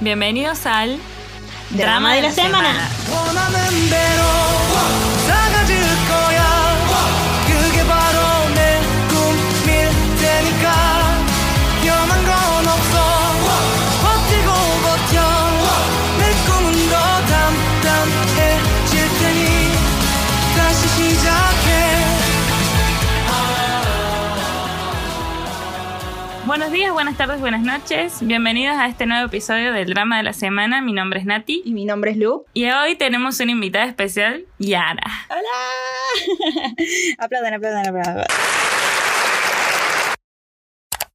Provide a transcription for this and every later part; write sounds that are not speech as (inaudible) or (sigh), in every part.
Bienvenidos al Drama, de, la, semana. Buenos días, buenas tardes, buenas noches. Bienvenidos a este nuevo episodio del Drama de la Semana. Mi nombre es Nati Y mi nombre es Lu. y hoy tenemos una invitada especial, Yara. ¡Hola! (laughs) aplaudan, aplaudan, aplaudan.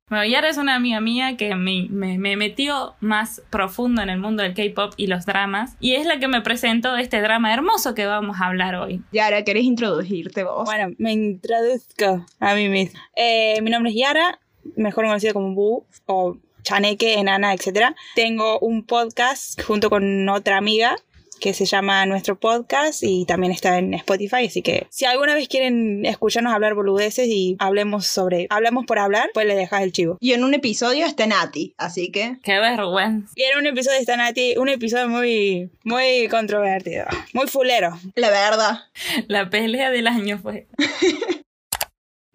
Bueno, Yara es una amiga mía que me, me- me metió más profundo en el mundo del K-pop y los dramas y es la que me presentó este drama hermoso que vamos a hablar hoy. Yara, ¿querés introducirte vos? Bueno, me introduzco a mí misma. Eh, mi nombre es Yara, mejor conocida como Bu o Chaneque, Enana, etc. Tengo un podcast junto con otra amiga que se llama Nuestro Podcast y también está en Spotify, así que si alguna vez quieren escucharnos hablar boludeces y hablemos sobre, hablamos por hablar, pues le dejas el chivo. Y en un episodio está Nati, así que... Qué vergüenza. Y era un episodio de Nati, un episodio muy, muy controvertido, muy fulero. La verdad. La pelea del año fue. (laughs)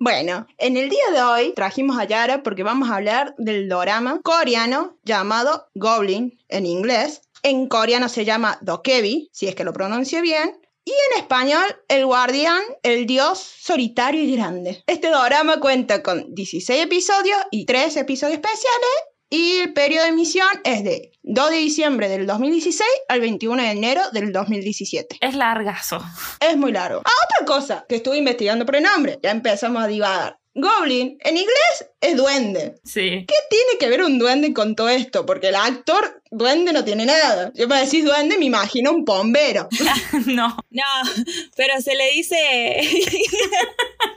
Bueno, en el día de hoy trajimos a Yara porque vamos a hablar del dorama coreano llamado Goblin en inglés. En coreano se llama Dokebi, si es que lo pronuncio bien. Y en español, El Guardián, el Dios Solitario y Grande. Este dorama cuenta con 16 episodios y 3 episodios especiales. Y el periodo de emisión es de 2 de diciembre del 2016 al 21 de enero del 2017. Es largazo. Es muy largo. Ah, otra cosa que estuve investigando por el nombre. Ya empezamos a divagar. Goblin, en inglés, es duende. Sí. ¿Qué tiene que ver un duende con todo esto? Porque el actor duende no tiene nada. Yo me decís duende, me imagino un bombero. (laughs) No. No, pero se le dice. (laughs)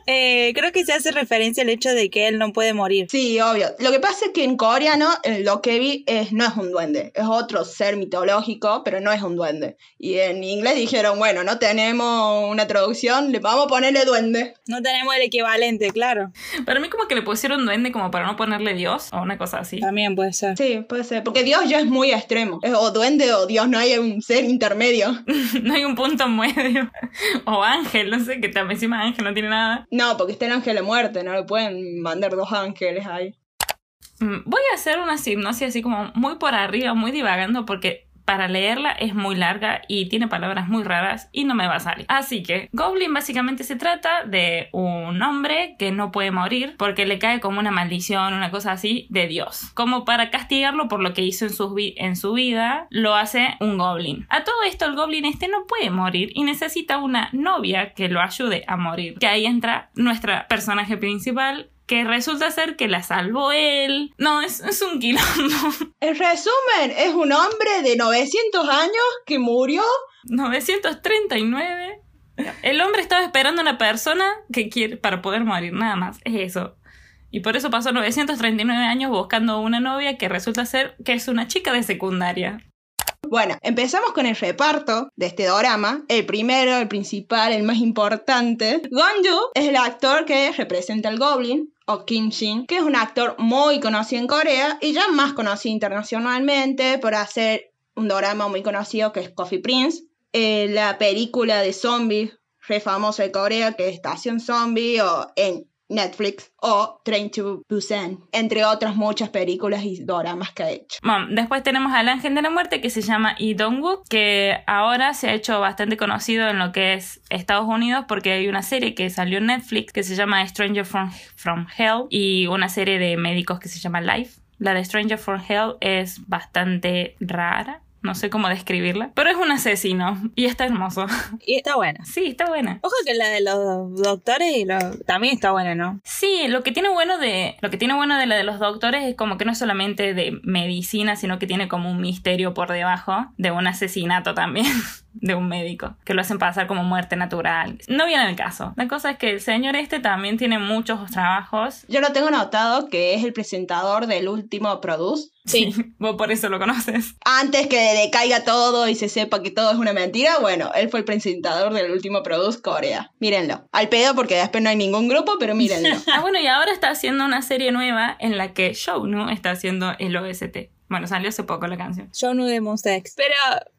Eh, creo que se hace referencia al hecho de que él no puede morir. Sí, obvio. Lo que pasa es que en coreano el dokebi es, no es un duende, es otro ser mitológico, pero no es un duende. Y en inglés dijeron, bueno, no tenemos una traducción, le vamos a ponerle duende. No tenemos el equivalente, claro. Para mí como que le pusieron duende como para no ponerle Dios o una cosa así. También puede ser. Sí, puede ser, porque Dios ya es muy extremo. Es o duende o Dios, no hay un ser intermedio. (laughs) no hay un punto medio. O ángel, no sé, que también encima ángel no tiene nada. No, porque está el ángel de muerte, no le pueden mandar dos ángeles ahí. Mm, Voy a hacer una hipnosis así como muy por arriba, muy divagando, porque para leerla es muy larga y tiene palabras muy raras y no me va a salir. Así que Goblin básicamente se trata de un hombre que no puede morir porque le cae como una maldición, una cosa así, de Dios. Como para castigarlo por lo que hizo en su, vida, lo hace un Goblin. A todo esto el Goblin este no puede morir y necesita una novia que lo ayude a morir. Que ahí entra nuestra personaje principal que resulta ser que la salvó él. No, es, es un quilombo. (laughs) En resumen, es un hombre de 900 años que murió. 939. El hombre estaba esperando a una persona que quiere para poder morir, nada más. Es eso. Y por eso pasó 939 años buscando una novia que resulta ser que es una chica de secundaria. Bueno, empezamos con el reparto de este drama. El primero, el principal, el más importante. Gonju es el actor que representa al Goblin, o Kim Shin, que es un actor muy conocido en Corea y ya más conocido internacionalmente por hacer un drama muy conocido que es Coffee Prince, eh, la película de zombies re famosa de Corea que es Estación Zombie o en Netflix o Train to Busan, entre otras muchas películas y dramas que ha hecho. Después tenemos al ángel de la muerte que se llama Lee Dong-wook, que ahora se ha hecho bastante conocido en lo que es Estados Unidos porque hay una serie que salió en Netflix que se llama Stranger from, from Hell y una serie de médicos que se llama Life. La de Stranger from Hell es bastante rara. No sé cómo describirla, pero es un asesino y está hermoso. Y está buena. Sí, está buena. Ojo que la de los doctores y lo- también está buena, ¿no? Sí, lo que tiene bueno de lo que tiene bueno de la de los doctores es como que no es solamente de medicina, sino que tiene como un misterio por debajo de un asesinato también (laughs) de un médico, que lo hacen pasar como muerte natural. No viene el caso. La cosa es que el señor este también tiene muchos trabajos. Yo lo tengo notado que es el presentador del último Produce. Sí. (laughs) Vos por eso lo conoces. Antes que decaiga todo y se sepa que todo es una mentira, bueno, él fue el presentador del último Produce Corea. Mírenlo. Al pedo porque después no hay ningún grupo, pero mírenlo. (laughs) Ah, bueno, y ahora está haciendo una serie nueva en la que Shownu está haciendo el OST. Bueno, salió hace poco la canción. Show Nu de Monster X. Pero,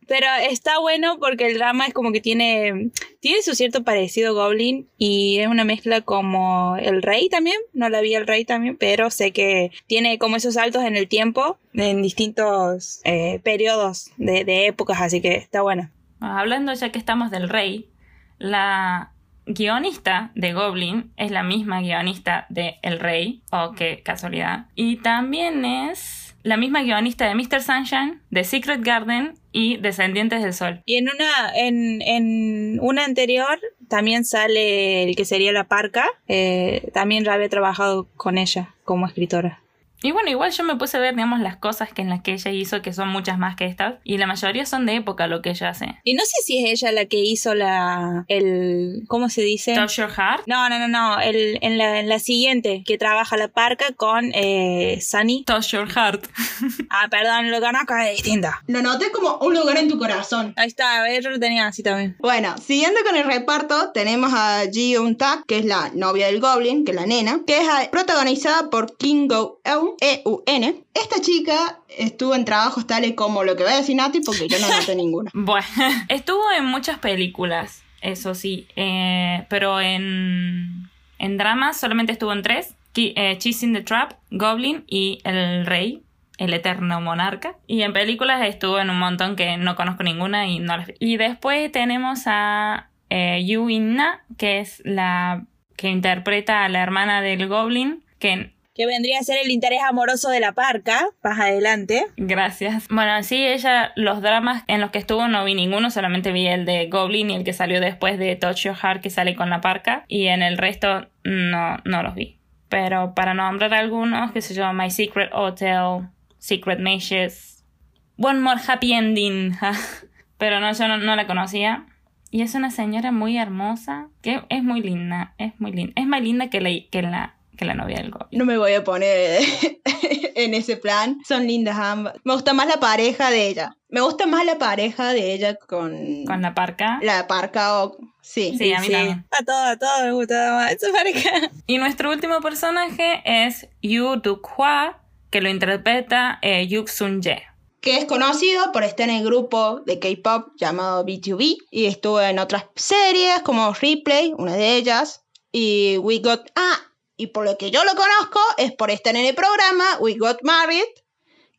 pero está bueno porque el drama es como que tiene, tiene su cierto parecido a Goblin y es una mezcla como El Rey también. No la vi El Rey también, pero sé que tiene como esos saltos en el tiempo en distintos eh, periodos de, de épocas, así que está bueno. Ah, Hablando ya que estamos del rey, la guionista de Goblin es la misma guionista de El Rey, oh qué casualidad. Y también es la misma guionista de Mr. Sunshine, de Secret Garden y Descendientes del Sol. Y en una, en, en una anterior también sale el que sería la parca. eh, también había trabajado con ella como escritora. Y bueno, igual yo me puse a ver, digamos, las cosas que en las que ella hizo, que son muchas más que estas, y la mayoría son de época lo que ella hace. Y no sé si es ella la que hizo la. el. ¿Cómo se dice? Touch Your Heart. No, no, no, no. El, en, la, en la siguiente, que trabaja la parca con eh, Sunny. Touch Your Heart. (laughs) Ah, perdón, lo conozco, es distinta. Lo noté como un lugar en tu corazón. Ahí está, yo lo tenía así también. Bueno, siguiendo con el reparto, tenemos a Ji Eun Tak, que es la novia del Goblin, que es la nena, que es ah, protagonizada por Kim Go Eun, E-U-N. Esta chica estuvo en trabajos tales como lo que va a decir Nati, porque yo no noté (laughs) ninguna. Bueno, (laughs) estuvo en muchas películas, eso sí, eh, pero en, en dramas solamente estuvo en tres, eh, Chasing the Trap, Goblin y El Rey, el eterno monarca. Y en películas estuvo en un montón que no conozco ninguna y no las vi. Y después tenemos a eh, Yu In-na, que es la que interpreta a la hermana del Goblin, que Que vendría a ser el interés amoroso de la parca, más adelante. Gracias. Bueno, sí, ella, los dramas en los que estuvo no vi ninguno, solamente vi el de Goblin y el que salió después de Touch Your Heart que sale con la parca. Y en el resto no, no los vi. Pero para nombrar algunos, que se llama My Secret Hotel, Secret Mages, One More Happy Ending. (laughs) Pero no, yo no, no la conocía. Y es una señora muy hermosa, que es muy linda, es muy linda. Es más linda que la, que la, que la novia del Goblin. No me voy a poner (laughs) en ese plan. Son lindas ambas. Me gusta más la pareja de ella. Me gusta más la pareja de ella con, Con la parca. la parca o... Sí. Sí, a mí también. A todo, a todo me gusta más esa pareja. (laughs) Y nuestro último personaje es Yu Duk-hwa, que lo interpreta eh, Yuk Sun-jae. que es conocido por estar en el grupo de K-pop llamado B2B y estuvo en otras series como Replay, una de ellas, y We Got Ah, y por lo que yo lo conozco es por estar en el programa We Got Married,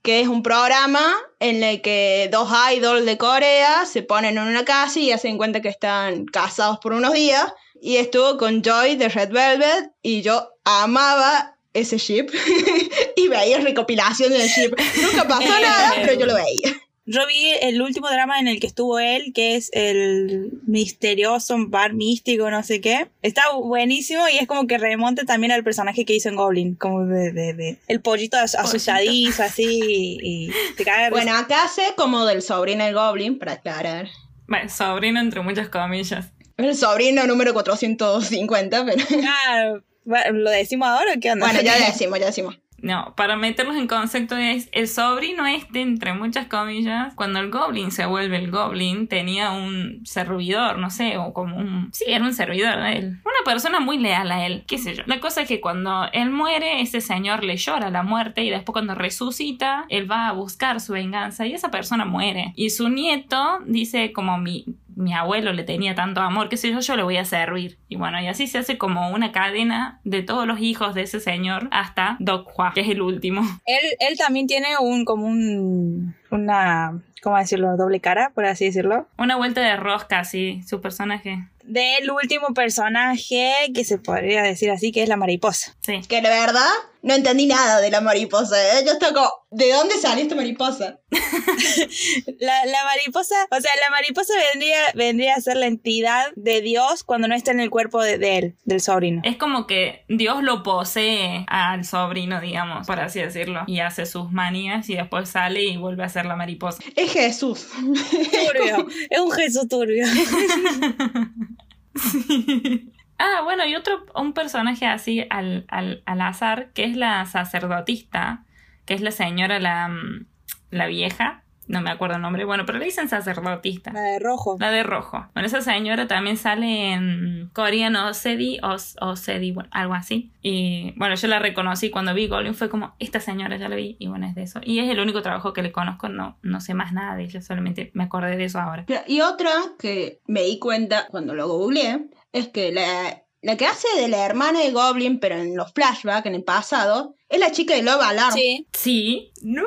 que es un programa en el que dos idols de Corea se ponen en una casa y hacen cuenta que están casados por unos días. Y estuvo con Joy de Red Velvet y yo amaba ese ship (laughs) y veía recopilación del ship. Nunca pasó (laughs) nada, pero yo lo veía. Yo vi el último drama en el que estuvo él, que es el misterioso bar místico, no sé qué. Está buenísimo y es como que remonta también al personaje que hizo en Goblin, como de, de- de- el pollito as- asustadizo así y te cae. Bueno, acá hace como del sobrino del Goblin, para aclarar. Bueno, sobrino entre muchas comillas. El sobrino número 450, pero... Ah, bueno, ¿Lo decimos ahora o qué onda? Bueno, ya (laughs) decimos, ya decimos. No, para meterlos en concepto es el sobrino este, entre muchas comillas, cuando el goblin se vuelve el goblin, tenía un servidor, no sé, o como un... Sí, era un servidor de él. Una persona muy leal a él, qué sé yo. La cosa es que cuando él muere, ese señor le llora la muerte y después cuando resucita, él va a buscar su venganza y esa persona muere. Y su nieto dice como mi... Mi abuelo le tenía tanto amor, qué sé yo, yo le voy a servir. Y bueno, y así se hace como una cadena de todos los hijos de ese señor hasta Doc Hua, que es el último. Él, él también tiene un, como un, una, ¿cómo decirlo? Doble cara, por así decirlo. Una vuelta de rosca, sí, su personaje. Del último personaje, que se podría decir así, que es la mariposa. Sí. Que la verdad, no entendí nada de la mariposa, ¿eh? Yo estaba como, ¿de dónde salió esta mariposa? (laughs) La, la mariposa, o sea, la mariposa vendría, vendría a ser la entidad de Dios cuando no está en el cuerpo de, de él, del sobrino. Es como que Dios lo posee al sobrino, digamos, por así decirlo. Y hace sus manías y después sale y vuelve a ser la mariposa. Es Jesús. Turbio, (laughs) es un Jesús turbio. (laughs) (laughs) Ah, bueno, y otro, un personaje así al, al, al azar, que es la sacerdotista, que es la señora, la, mm, la vieja, no me acuerdo el nombre, bueno, pero le dicen sacerdotista. La de rojo. La de rojo. Bueno, esa señora también sale en Korean Osedi o Osedi, bueno, algo así. Y bueno, yo la reconocí cuando vi Goblin, fue como, esta señora ya la vi, y bueno, es de eso. Y es el único trabajo que le conozco, no, no sé más nada de ella, solamente me acordé de eso ahora. Y otra que me di cuenta cuando lo googleé es que la, la que hace de la hermana de Goblin, pero en los flashbacks, en el pasado, es la chica de Love Alarm. Sí. Sí, no.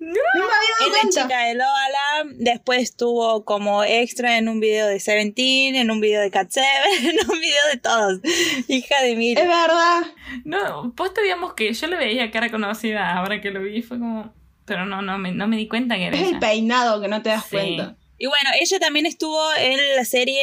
No me había Es dado la chica de Love Alarm. Después estuvo como extra en un video de Seventeen, en un video de Cat Seven, (laughs) en un video de todos. Hija de mil. Es verdad. No, posta digamos que yo le veía cara conocida ahora que lo vi, fue como... Pero no, no me, no me di cuenta que era Es el ella. peinado que no te das Sí. cuenta. Y bueno, ella también estuvo en la serie,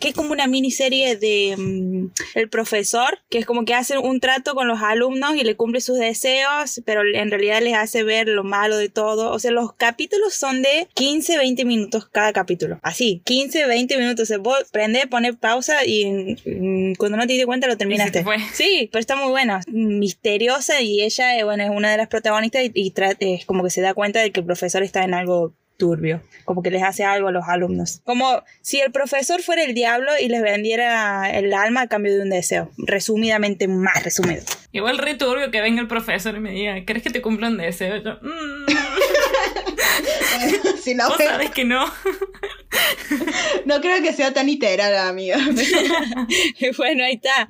que es como una miniserie de mm, El Profesor, que es como que hace un trato con los alumnos y le cumple sus deseos, pero en realidad les hace ver lo malo de todo. O sea, los capítulos son de 15, 20 minutos cada capítulo. Así, 15, 20 minutos. O sea, vos prende, pone pausa y mm, cuando no te diste cuenta lo terminaste. Sí, pero está muy buena, misteriosa y ella, eh, bueno, es una de las protagonistas y, y es como que se da cuenta de que el profesor está en algo turbio, como que les hace algo a los alumnos. Como si el profesor fuera el diablo y les vendiera el alma a cambio de un deseo. Resumidamente, más resumido. Igual re turbio que venga el profesor y me diga, ¿crees que te cumpla un deseo? Yo, "Mm, Bueno, (laughs) si la vos sabes que no. (laughs) no creo que sea tan literal, amiga. (laughs) bueno, ahí está.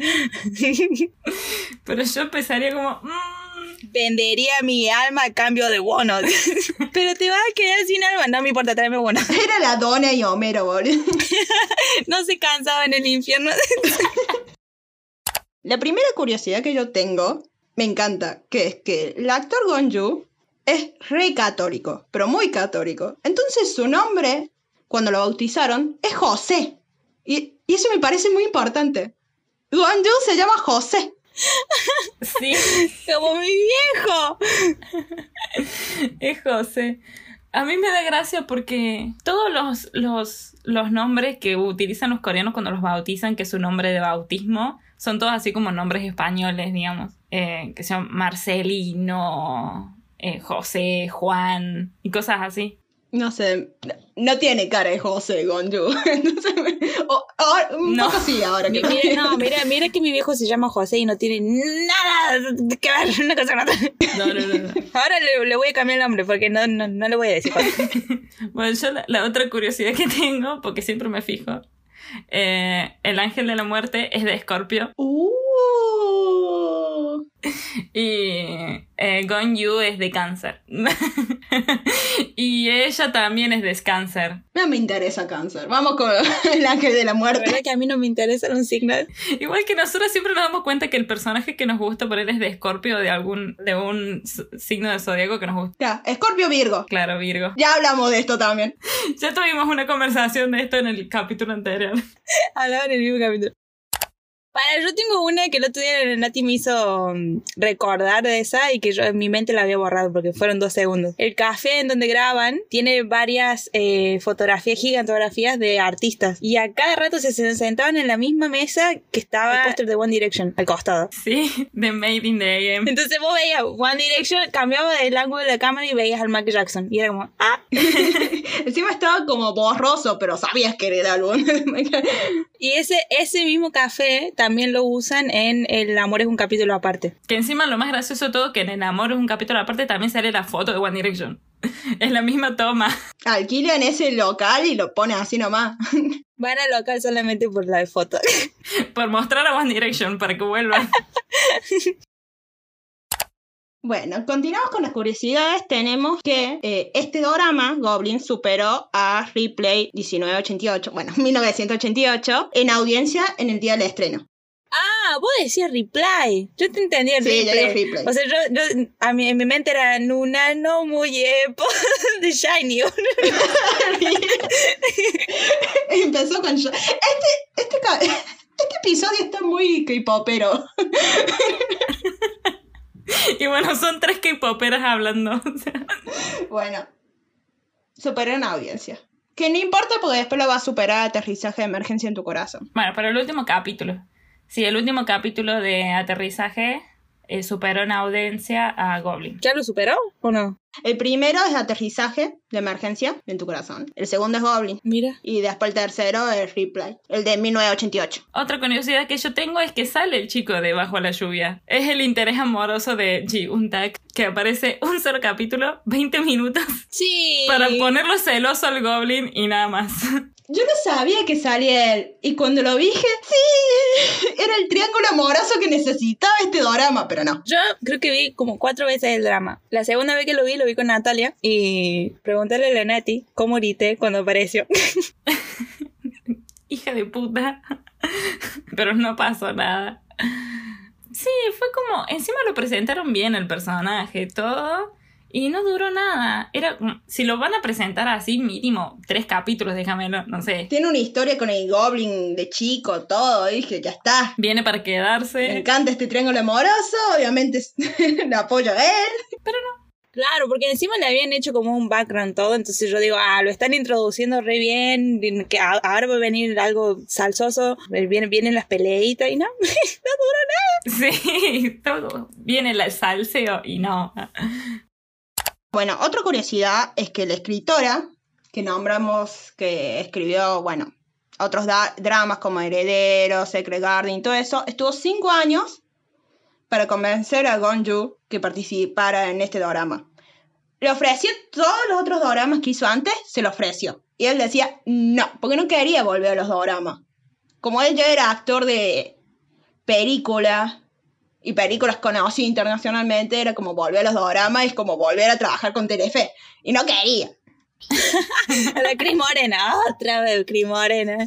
Pero yo empezaría como, "Mm". Vendería mi alma a cambio de bonos. (laughs) Pero te vas a quedar sin alma. No me importa, tráeme bonos. (laughs) Era la Donna y Homero, boludo. (laughs) No se cansaba en el infierno. La primera curiosidad que yo tengo, me encanta, que es que el actor Gonju es re católico, pero muy católico. Entonces su nombre, cuando lo bautizaron, es José. Y, y eso me parece muy importante. Gonju se llama José. Sí, (laughs) Como mi viejo. es José. A mí me da gracia porque todos los, los, los nombres que utilizan los coreanos cuando los bautizan, que es su nombre de bautismo, son todos así como nombres españoles, digamos. Eh, que son Marcelino, eh, José, Juan y cosas así. No sé, no tiene cara de José Gonju. (laughs) Entonces, me- o- ahora- un No. poco sí ahora que Mi- mira, no, (laughs) mira, mira que mi viejo se llama José y no tiene nada que ver (laughs) una cosa con otra. No, no, no, no. Ahora le, le voy a cambiar el nombre porque no, no, no le voy a decir. Bueno, yo la, la otra curiosidad que tengo, porque siempre me fijo, eh, el ángel de la muerte es de Escorpio Uh. (laughs) y eh, Gon Yu es de cáncer. (laughs) y ella también es de cáncer. No me interesa cáncer. Vamos con (laughs) el ángel de la La muerte. verdad que a mí no me interesa un signo. Igual que nosotros siempre nos damos cuenta que el personaje que nos gusta por él es de Escorpio o de algún, de un signo de zodiaco que nos gusta. Ya, Escorpio Virgo. Claro, Virgo. Ya hablamos de esto también. Ya tuvimos una conversación de esto en el capítulo anterior. Hablaba en el mismo capítulo. Para, yo tengo una que el otro día Nati me hizo mm, recordar de esa y que yo en mi mente la había borrado porque fueron dos segundos. El café en donde graban tiene varias eh, fotografías, gigantografías de artistas y a cada rato se se sentaban en la misma mesa que estaba el póster de One Direction al costado. Sí, de Made in the AM. Entonces vos veías One Direction, cambiaba el ángulo de la cámara y veías al Michael Jackson. Y era como, ah, (laughs) Encima estaba como borroso, pero sabías que era el álbum. (laughs) Y ese, ese mismo café también lo usan en El amor es un capítulo aparte. Que encima lo más gracioso de todo, que en El Amor es un capítulo aparte, también sale la foto de One Direction. (laughs) Es la misma toma. Alquilan ese local y lo ponen así nomás. (laughs) Van al local solamente por la foto. (laughs) Por mostrar a One Direction para que vuelvan. Bueno, continuamos con las curiosidades. Tenemos que eh, este drama, Goblin, superó a Replay 1988, bueno, 1988, en audiencia en el día del estreno. Ah, vos decías reply. Yo te entendía el Sí, yo replay. digo replay. O sea, yo, yo- a mí, en mi mente era Nuna no muy epo (laughs) de Shiny. (laughs) Empezó con... yo- Este, este, este episodio está muy K-popero. (laughs) Y bueno, son tres K-poperas hablando. o sea. Bueno, superó en audiencia. Que no importa porque después lo va a superar aterrizaje de emergencia en tu corazón. Bueno, pero el último capítulo. Sí, el último capítulo de aterrizaje eh, superó en audiencia a Goblin. ¿Ya lo superó o no? El primero es aterrizaje de emergencia en tu corazón. El segundo es Goblin. Mira. Y después el tercero es Replay, el de 1988. Otra curiosidad que yo tengo es que sale el chico de Bajo la Lluvia. Es el interés amoroso de Ji Un-tak, que aparece un solo capítulo, 20 minutos, Sí. para ponerlo celoso al Goblin y nada más. (laughs) Yo no sabía que salía él. Y cuando lo vi dije, sí, era el triángulo amoroso que necesitaba este drama, pero no. Yo creo que vi como cuatro veces el drama. La segunda vez que lo vi, lo vi con Natalia. Y preguntarle a Lenati cómo grité cuando apareció. (laughs) Hija de puta. Pero no pasó nada. Sí, fue como. Encima lo presentaron bien el personaje, todo. Y no duró nada. Era. Si lo van a presentar así, mínimo tres capítulos, déjamelo, no sé. Tiene una historia con el Goblin de chico, todo. Y dije, ya está. Viene para Me quedarse. encanta este triángulo amoroso, obviamente le (laughs) apoyo a él. Claro, porque encima le habían hecho como un background todo. Entonces yo digo, ah, lo están introduciendo re bien. Que ahora va a venir algo salsoso. Vienen, vienen las peleitas y no. (laughs) no duró nada. Sí, (laughs) todo. Viene el salseo y no. Bueno, otra curiosidad es que la escritora, que nombramos que escribió, bueno, otros dramas como Heredero, Secret Garden y todo eso, estuvo cinco años para convencer a Gonju que participara en este drama. Le ofreció todos los otros dramas que hizo antes, se lo ofreció. Y él decía no, porque no quería volver a los dramas. Como él ya era actor de películas y películas conocidas internacionalmente, era como volver a los dramas, es como volver a trabajar con Telefe. Y no quería. (laughs) A la Cris Morena. Otra vez Cris Morena.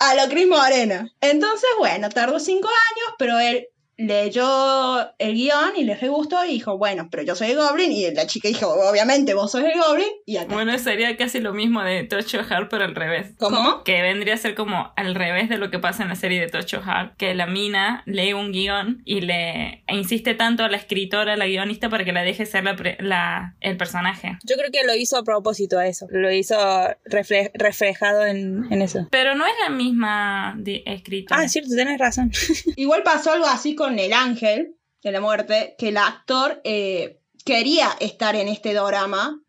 A lo Cris Morena. Entonces, bueno, tardó cinco años, pero él leyó el guion y le re gustó y dijo, bueno, pero yo soy el Goblin. Y la chica dijo, obviamente vos sos el Goblin. Y acá. Bueno, sería casi lo mismo de Tocho Heart, pero al revés. ¿Cómo? Que vendría a ser como al revés de lo que pasa en la serie de Tocho Heart, que la mina lee un guion y le e insiste tanto a la escritora, a la guionista, para que la deje ser la, pre- la- el personaje. Yo creo que lo hizo a propósito a eso. Lo hizo refle- reflejado en, en eso. Pero no es la misma escritora. Ah, cierto, tenés razón. Igual pasó algo así con El Ángel de la Muerte, que el actor eh, quería estar en este drama,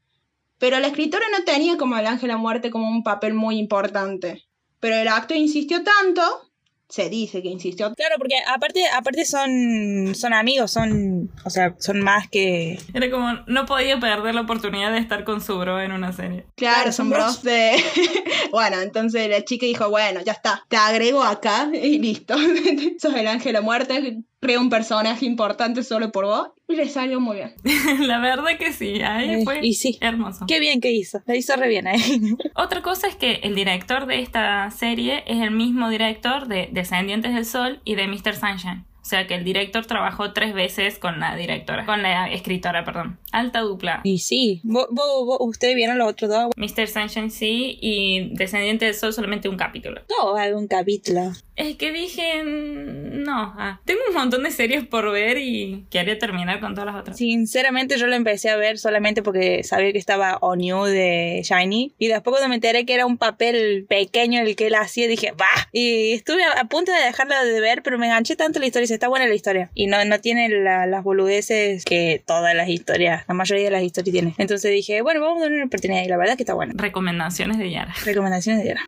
pero la escritora no tenía como El Ángel de la Muerte como un papel muy importante. Pero el actor insistió tanto, se dice que insistió Claro, porque aparte, aparte son, son amigos, son, o sea, son más que... Era como, no podía perder la oportunidad de estar con su bro en una serie. Claro, Claro, son son bros de... (laughs) bueno, entonces la chica dijo, bueno, ya está, te agrego acá y listo. (laughs) Sos el ángel de la muerte, crea un personaje importante solo por vos y le salió muy bien. (laughs) la verdad que sí, ahí Eh, fue y sí. hermoso. Qué bien que hizo, lo hizo re bien ahí. (laughs) Otra cosa es que el director de esta serie es el mismo director de Descendientes del Sol y de Mr. Sunshine. O sea que el director trabajó tres veces con la directora, con la escritora, perdón. Alta dupla. Y sí, ¿Vos, vos- vos- ¿ustedes vieron los otros dos? Mr. Sunshine sí y Descendientes del Sol solamente un capítulo. No, algún capítulo. Es que dije, mm, no, ah, tengo un montón de series por ver y quería terminar con todas las otras. Sinceramente yo lo empecé a ver solamente porque sabía que estaba On You de Shiny. Y después cuando me enteré que era un papel pequeño el que él hacía, dije, va. Y estuve a, a punto de dejarlo de ver, pero me enganché tanto la historia. Está buena la historia. Y no, no tiene la- las boludeces que todas las historias, la mayoría de las historias tienen. Entonces dije, bueno, vamos a darle una oportunidad. Y la verdad que está buena. Recomendaciones de Yara. Recomendaciones de Yara.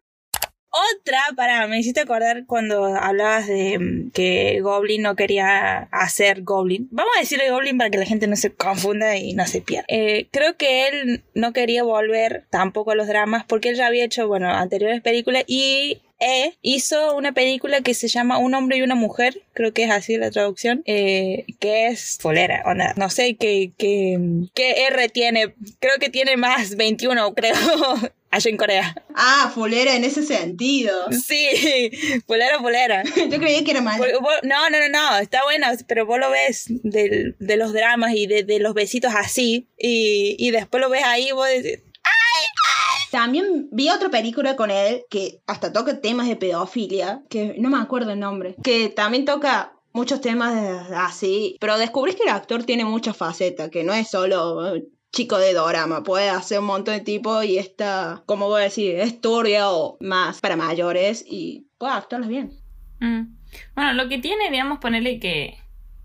Otra, para, me hiciste acordar cuando hablabas de mm, que Goblin no quería hacer Goblin. Vamos a decirle Goblin para que la gente no se confunda y no se pierda. Eh, creo que él no quería volver tampoco a los dramas porque él ya había hecho, bueno, anteriores películas y E hizo una película que se llama Un hombre y una mujer, creo que es así la traducción, eh, que es folera, onda. No sé qué, qué, qué R tiene, creo que tiene más 21, creo, (laughs) allá en Corea. Ah, fulera en ese sentido. Sí, polera, polera. (laughs) Yo creí que era malo. No, no, no, no, está bueno, pero vos lo ves del- de los dramas y de, de los besitos así, y, y después lo ves ahí vos decís, También vi otra película con él que hasta toca temas de pedofilia, que no me acuerdo el nombre, que también toca muchos temas así, pero descubrís que el actor tiene muchas facetas, que no es solo eh, chico de dorama, puede hacer un montón de tipos y está, como voy a decir, es turbia o más para mayores y puede actuarlas bien. Mm. Bueno, lo que tiene, digamos, ponerle que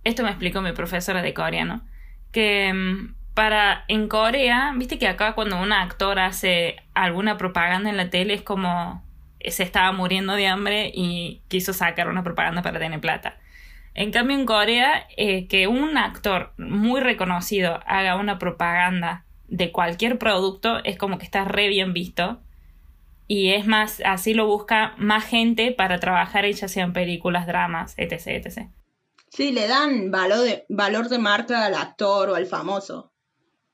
esto me explicó mi profesora de coreano, que mm, para en Corea, viste que acá cuando un actor hace alguna propaganda en la tele es como se estaba muriendo de hambre y quiso sacar una propaganda para tener plata. En cambio, en Corea, eh, que un actor muy reconocido haga una propaganda de cualquier producto es como que está re bien visto. Y es más, así lo busca más gente para trabajar, ya sean películas, dramas, etc. etc. Sí, le dan valor de, valor de marca al actor o al famoso.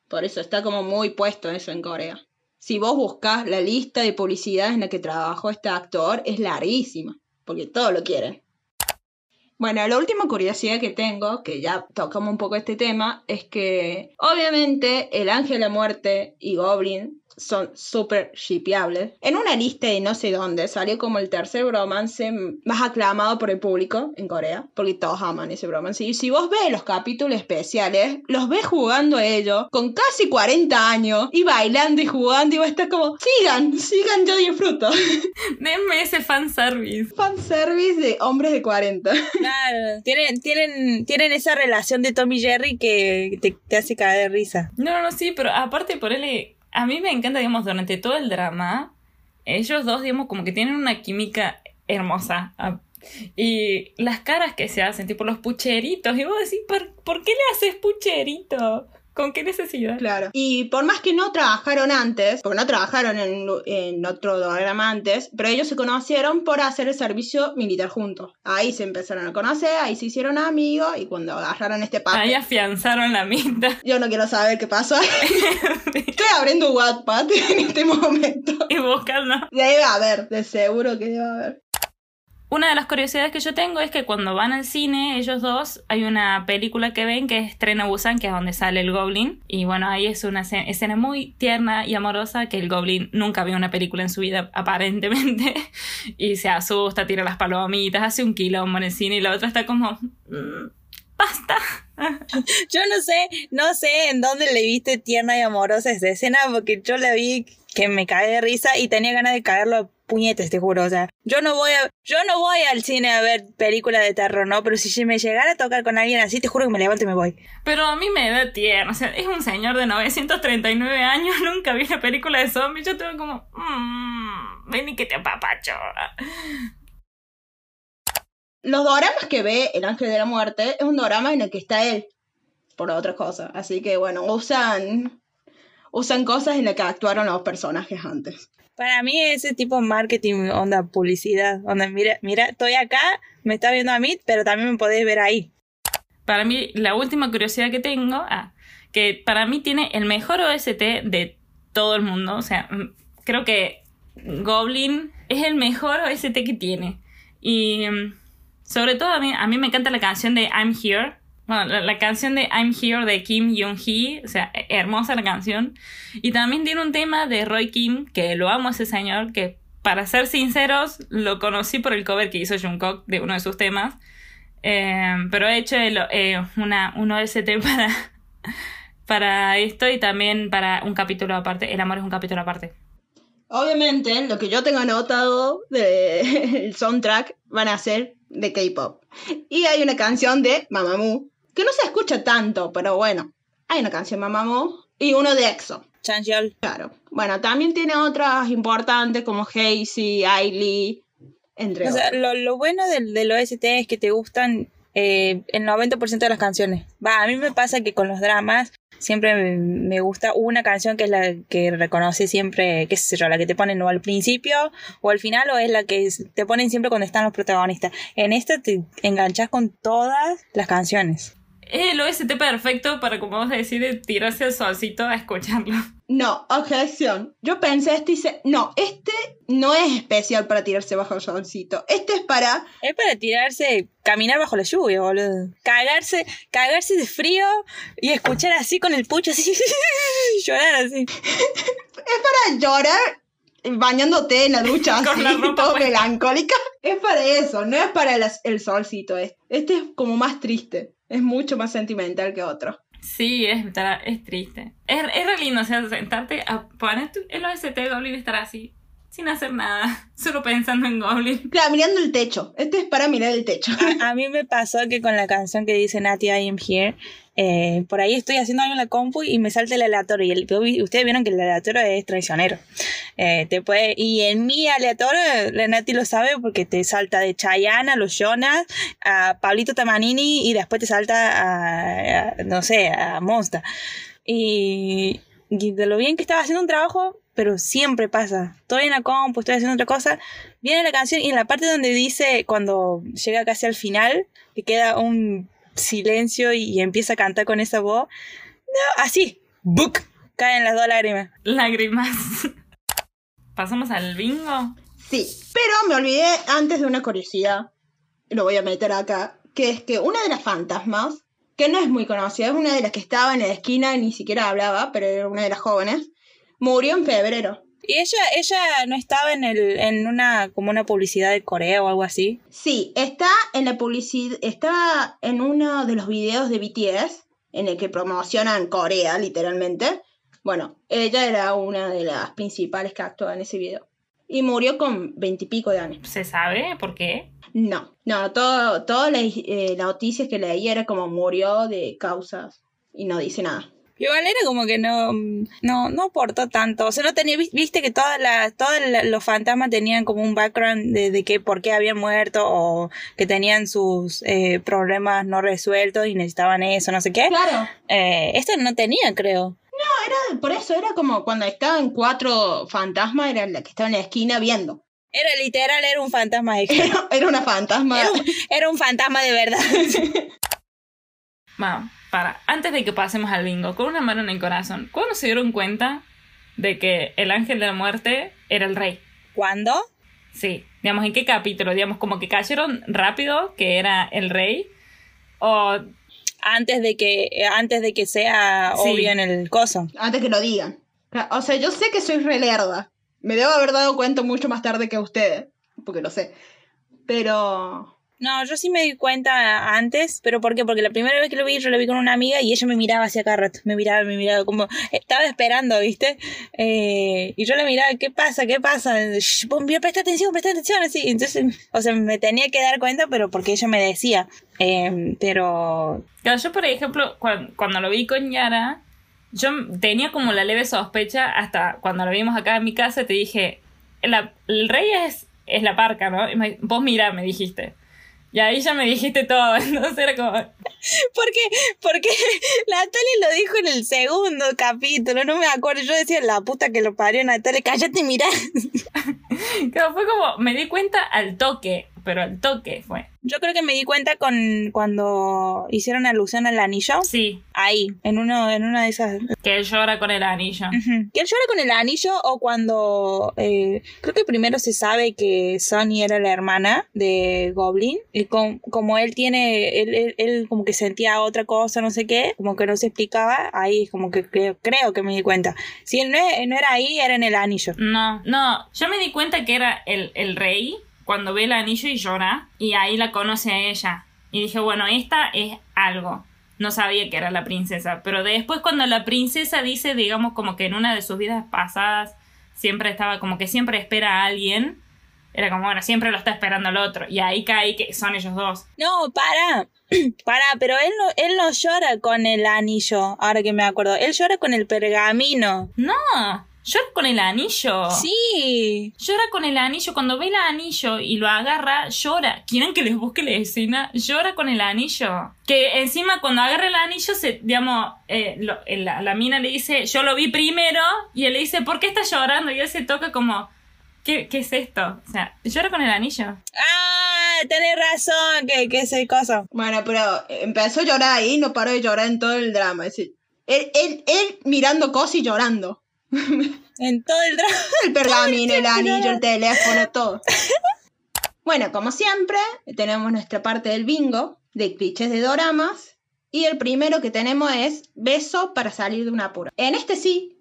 Por eso está como muy puesto eso en Corea. Si vos buscas la lista de publicidades en la que trabajó este actor, es larguísima, porque todo lo quieren. Bueno, la última curiosidad que tengo, que ya tocamos un poco este tema, es que obviamente el ángel de la muerte y Goblin son súper shipeables. En una lista de no sé dónde salió como el tercer bromance más aclamado por el público en Corea, porque todos aman ese bromance. Y si vos ves los capítulos especiales, los ves jugando ellos con casi 40 años y bailando y jugando y vos estás como, sigan, sigan, yo disfruto. (laughs) Denme ese fanservice. Fanservice de hombres de 40. (laughs) Claro, tienen, tienen, tienen esa relación de Tommy y Jerry que te, te hace caer de risa. No, no, no, sí, pero aparte por él, a mí me encanta, digamos, durante todo el drama, ellos dos, digamos, como que tienen una química hermosa. Ah, Y las caras que se hacen, tipo los pucheritos, y vos decís, ¿por, ¿por qué le haces pucherito? ¿Con qué necesidad? Claro. Y por más que no trabajaron antes, porque no trabajaron en, en otro programa antes, pero ellos se conocieron por hacer el servicio militar juntos. Ahí se empezaron a conocer, ahí se hicieron amigos y cuando agarraron este paso. Ahí afianzaron la amistad. (laughs) Yo no quiero saber qué pasó. (laughs) Estoy abriendo Wattpad en este momento. y buscando. Debe haber, de seguro que debe haber. Una de las curiosidades que yo tengo es que cuando van al cine, ellos dos, hay una película que ven que es Tren Busan, que es donde sale el Goblin. Y bueno, ahí es una escena, muy tierna y amorosa que el Goblin nunca vio una película en su vida, (laughs) aparentemente. Y se asusta, tira las palomitas, hace un quilombo en el cine y la otra está como... "Mm, ¡Basta! (laughs) Yo no sé, no sé en dónde le viste tierna y amorosa esa escena, porque yo la vi que me cae de risa y tenía ganas de caerlo puñetes, te juro. O sea, yo no voy a, yo no voy al cine a ver películas de terror, ¿no? Pero si me llegara a tocar con alguien así, te juro que me levanto y me voy. Pero a mí me da tierno. O sea, es un señor de 939 años, (laughs) nunca vi una película de zombies. Yo tengo como... Mmm, ven y que te apapacho. Los doramas que ve El Ángel de la Muerte es un dorama en el que está él, por otras cosas. Así que bueno, usan, usan cosas en las que actuaron los personajes antes. Para mí ese tipo de marketing, onda publicidad, onda mira, mira, estoy acá, me está viendo a mí, pero también me podés ver ahí. Para mí, la última curiosidad que tengo, ah, que para mí tiene el mejor OST de todo el mundo. O sea, mm, creo que Goblin es el mejor OST que tiene. Y mm, sobre todo a mí, a mí me encanta la canción de I'm Here. Bueno, la, la canción de I'm Here de Kim Young-hee, o sea, he- hermosa la canción. Y también tiene un tema de Roy Kim, que lo amo a ese señor, que para ser sinceros, lo conocí por el cover que hizo Jungkook de uno de sus temas. Eh, pero he hecho el- eh, una, un OST para, (laughs) para esto y también para un capítulo aparte. El amor es un capítulo aparte. Obviamente, lo que yo tengo anotado del (laughs) soundtrack van a ser de K-pop. Y hay una canción de Mamamoo, que no se escucha tanto, pero bueno, hay una canción Mamamoo y uno de EXO. Chanyeol. Claro. Bueno, también tiene otras importantes como Hazy, Ailey, entre O sea, otras. lo, lo bueno del, del OST es que te gustan eh, el 90% de las canciones. Va, a mí me pasa que con los dramas siempre me, me gusta una canción que es la que reconoce siempre, qué sé yo, la que te ponen o al principio o al final o es la que te ponen siempre cuando están los protagonistas. En esta te enganchas con todas las canciones. Es el OST perfecto para, como vos decís, de tirarse al solcito a escucharlo. No, objeción. Yo pensé este y dice, no, este no es especial para tirarse bajo el solcito. Este es para Es para tirarse, caminar bajo la lluvia, boludo. Cagarse, cagarse de frío y escuchar así con el pucho así, (laughs) llorar así. para llorar bañándote en la ducha (laughs) Con así, la ropa todo melancólica. Es para eso, no es para el, el solcito. Este. este es como más triste. Es mucho más sentimental que otro. Sí, es, es triste. Es, es re lindo, o sea, sentarte a poner tu- el OST de Goblin y estar así. sin hacer nada, (laughs) solo pensando en Goblin. Claro, mirando el techo. Este es para mirar el techo. A mí me pasó que con la canción que dice Nati I am here, eh, por ahí estoy haciendo algo en la compu y me salta el aleatorio. Y el- ustedes vieron que el aleatorio es traicionero. Eh, te puede, y en mi aleatorio, la Nati lo sabe porque te salta de Chayanne a los Jonas, a Pablito Tamanini y después te salta a, a, no sé, a Monsta. Y, y de lo bien que estaba haciendo un trabajo, pero siempre pasa. Estoy en la compu, estoy haciendo otra cosa. Viene la canción y en la parte donde dice, cuando llega casi al final, que queda un silencio y empieza a cantar con esa voz. No, así, ¡buc! Caen las dos lágrimas. Lágrimas. (laughs) Pasamos al bingo. Sí, pero me olvidé antes de una curiosidad. Lo voy a meter acá. Que es que una de las fantasmas, que no es muy conocida, es una de las que estaba en la esquina y ni siquiera hablaba, pero era una de las jóvenes, murió en febrero. Y ella, ella no estaba en el, en una, como una publicidad de Corea o algo así. Sí, está en la publicidad, está en uno de los videos de BTS, en el que promocionan Corea, literalmente. Bueno, ella era una de las principales que actuaba en ese video. Y murió con veintipico de años. ¿Se sabe por qué? No, no, todo, todas las eh, noticias que leí era como murió de causas y no dice nada. Igual era como que no, no, no aportó tanto. O sea, no tenía, vis- viste que todas las, todos la- los fantasmas tenían como un background de, de que por qué habían muerto o que tenían sus eh, problemas no resueltos y necesitaban eso, no sé qué. Claro, Eh, este no tenía, creo. era, por eso era como cuando estaban cuatro fantasmas, era la que estaba en la esquina viendo. Era literal, era un fantasma de (laughs) Era, era una fantasma. Era un, era un fantasma de verdad. (laughs) Bueno, para, antes de que pasemos al bingo, con una mano en el corazón, ¿cuándo se dieron cuenta de que el ángel de la muerte era el rey? ¿Cuándo? Sí, digamos, ¿en qué capítulo? Digamos, como que cayeron rápido que era el rey. O Antes de que, antes de que sea Sí. obvio en el coso. Antes que lo digan. O sea, yo sé que soy re lerda. Me debo haber dado cuenta mucho más tarde que ustedes, porque lo sé. Pero... No, yo sí me di cuenta antes, pero ¿por qué? Porque la primera vez que lo vi, yo lo vi con una amiga y ella me miraba hacia cada rato, me miraba, me miraba, como estaba esperando, ¿viste? Eh, y yo le miraba, ¿qué pasa? ¿Qué pasa? Presta atención, presta atención, así. Entonces, o sea, me tenía que dar cuenta, pero porque ella me decía. Eh, pero yo por ejemplo, cuan- cuando, lo vi con Yara, yo tenía como la leve sospecha hasta cuando lo vimos acá en mi casa, te dije, la- el rey es, es la parca, ¿no? Y me- vos mirá, me dijiste. Y ahí ya me dijiste todo, (laughs) entonces era como... Porque, porque (laughs) Natalia lo dijo en el segundo capítulo, no me acuerdo. Yo decía, la puta que lo parió Natalia, cállate y mirá. (laughs) Claro, fue como, me di cuenta al toque, pero al toque fue. Yo creo que me di cuenta con cuando hicieron alusión al anillo. Sí, Ahí, en uno, en una de esas. que él llora con el anillo. Ujú. Que él llora con el anillo o cuando eh, creo que primero se sabe que Sonny era la hermana de Goblin y com- como él tiene él, él, él como que sentía otra cosa no sé qué como que no se explicaba ahí es como que creo, creo que me di cuenta si él no, no era ahí era en el anillo No, no, yo me di cuenta que era el, el rey cuando ve el anillo y llora y ahí la conoce a ella. Y dije, bueno, esta es algo. No sabía que era la princesa, pero después cuando la princesa dice, digamos, como que en una de sus vidas pasadas siempre estaba como que siempre espera a alguien, era como, bueno, siempre lo está esperando el otro. Y ahí caí que son ellos dos. no para (clears throat) para pero él no él no llora con el anillo ahora que me acuerdo él llora con el pergamino No, llora con el anillo. sí Llora con el anillo, cuando ve el anillo y lo agarra, llora. ¿Quieren que les busque la escena? Llora con el anillo. Que encima cuando agarra el anillo, se, digamos, eh, lo- eh, la, la mina le dice, yo lo vi primero, y él le dice, ¿por qué estás llorando? Y él se toca como, ¿qué, qué es esto? O sea, llora con el anillo. ah tenés razón que que ese coso Bueno, pero empezó a llorar ahí y no paró de llorar en todo el drama. Es decir, él, él, él mirando cosas y llorando. (laughs) en todo el drama (laughs) El pergamino, el anillo, el teléfono, (laughs) todo. Bueno, como siempre, tenemos nuestra parte del bingo de clichés de doramas. Y el primero que tenemos es beso para salir de un apuro. En este sí.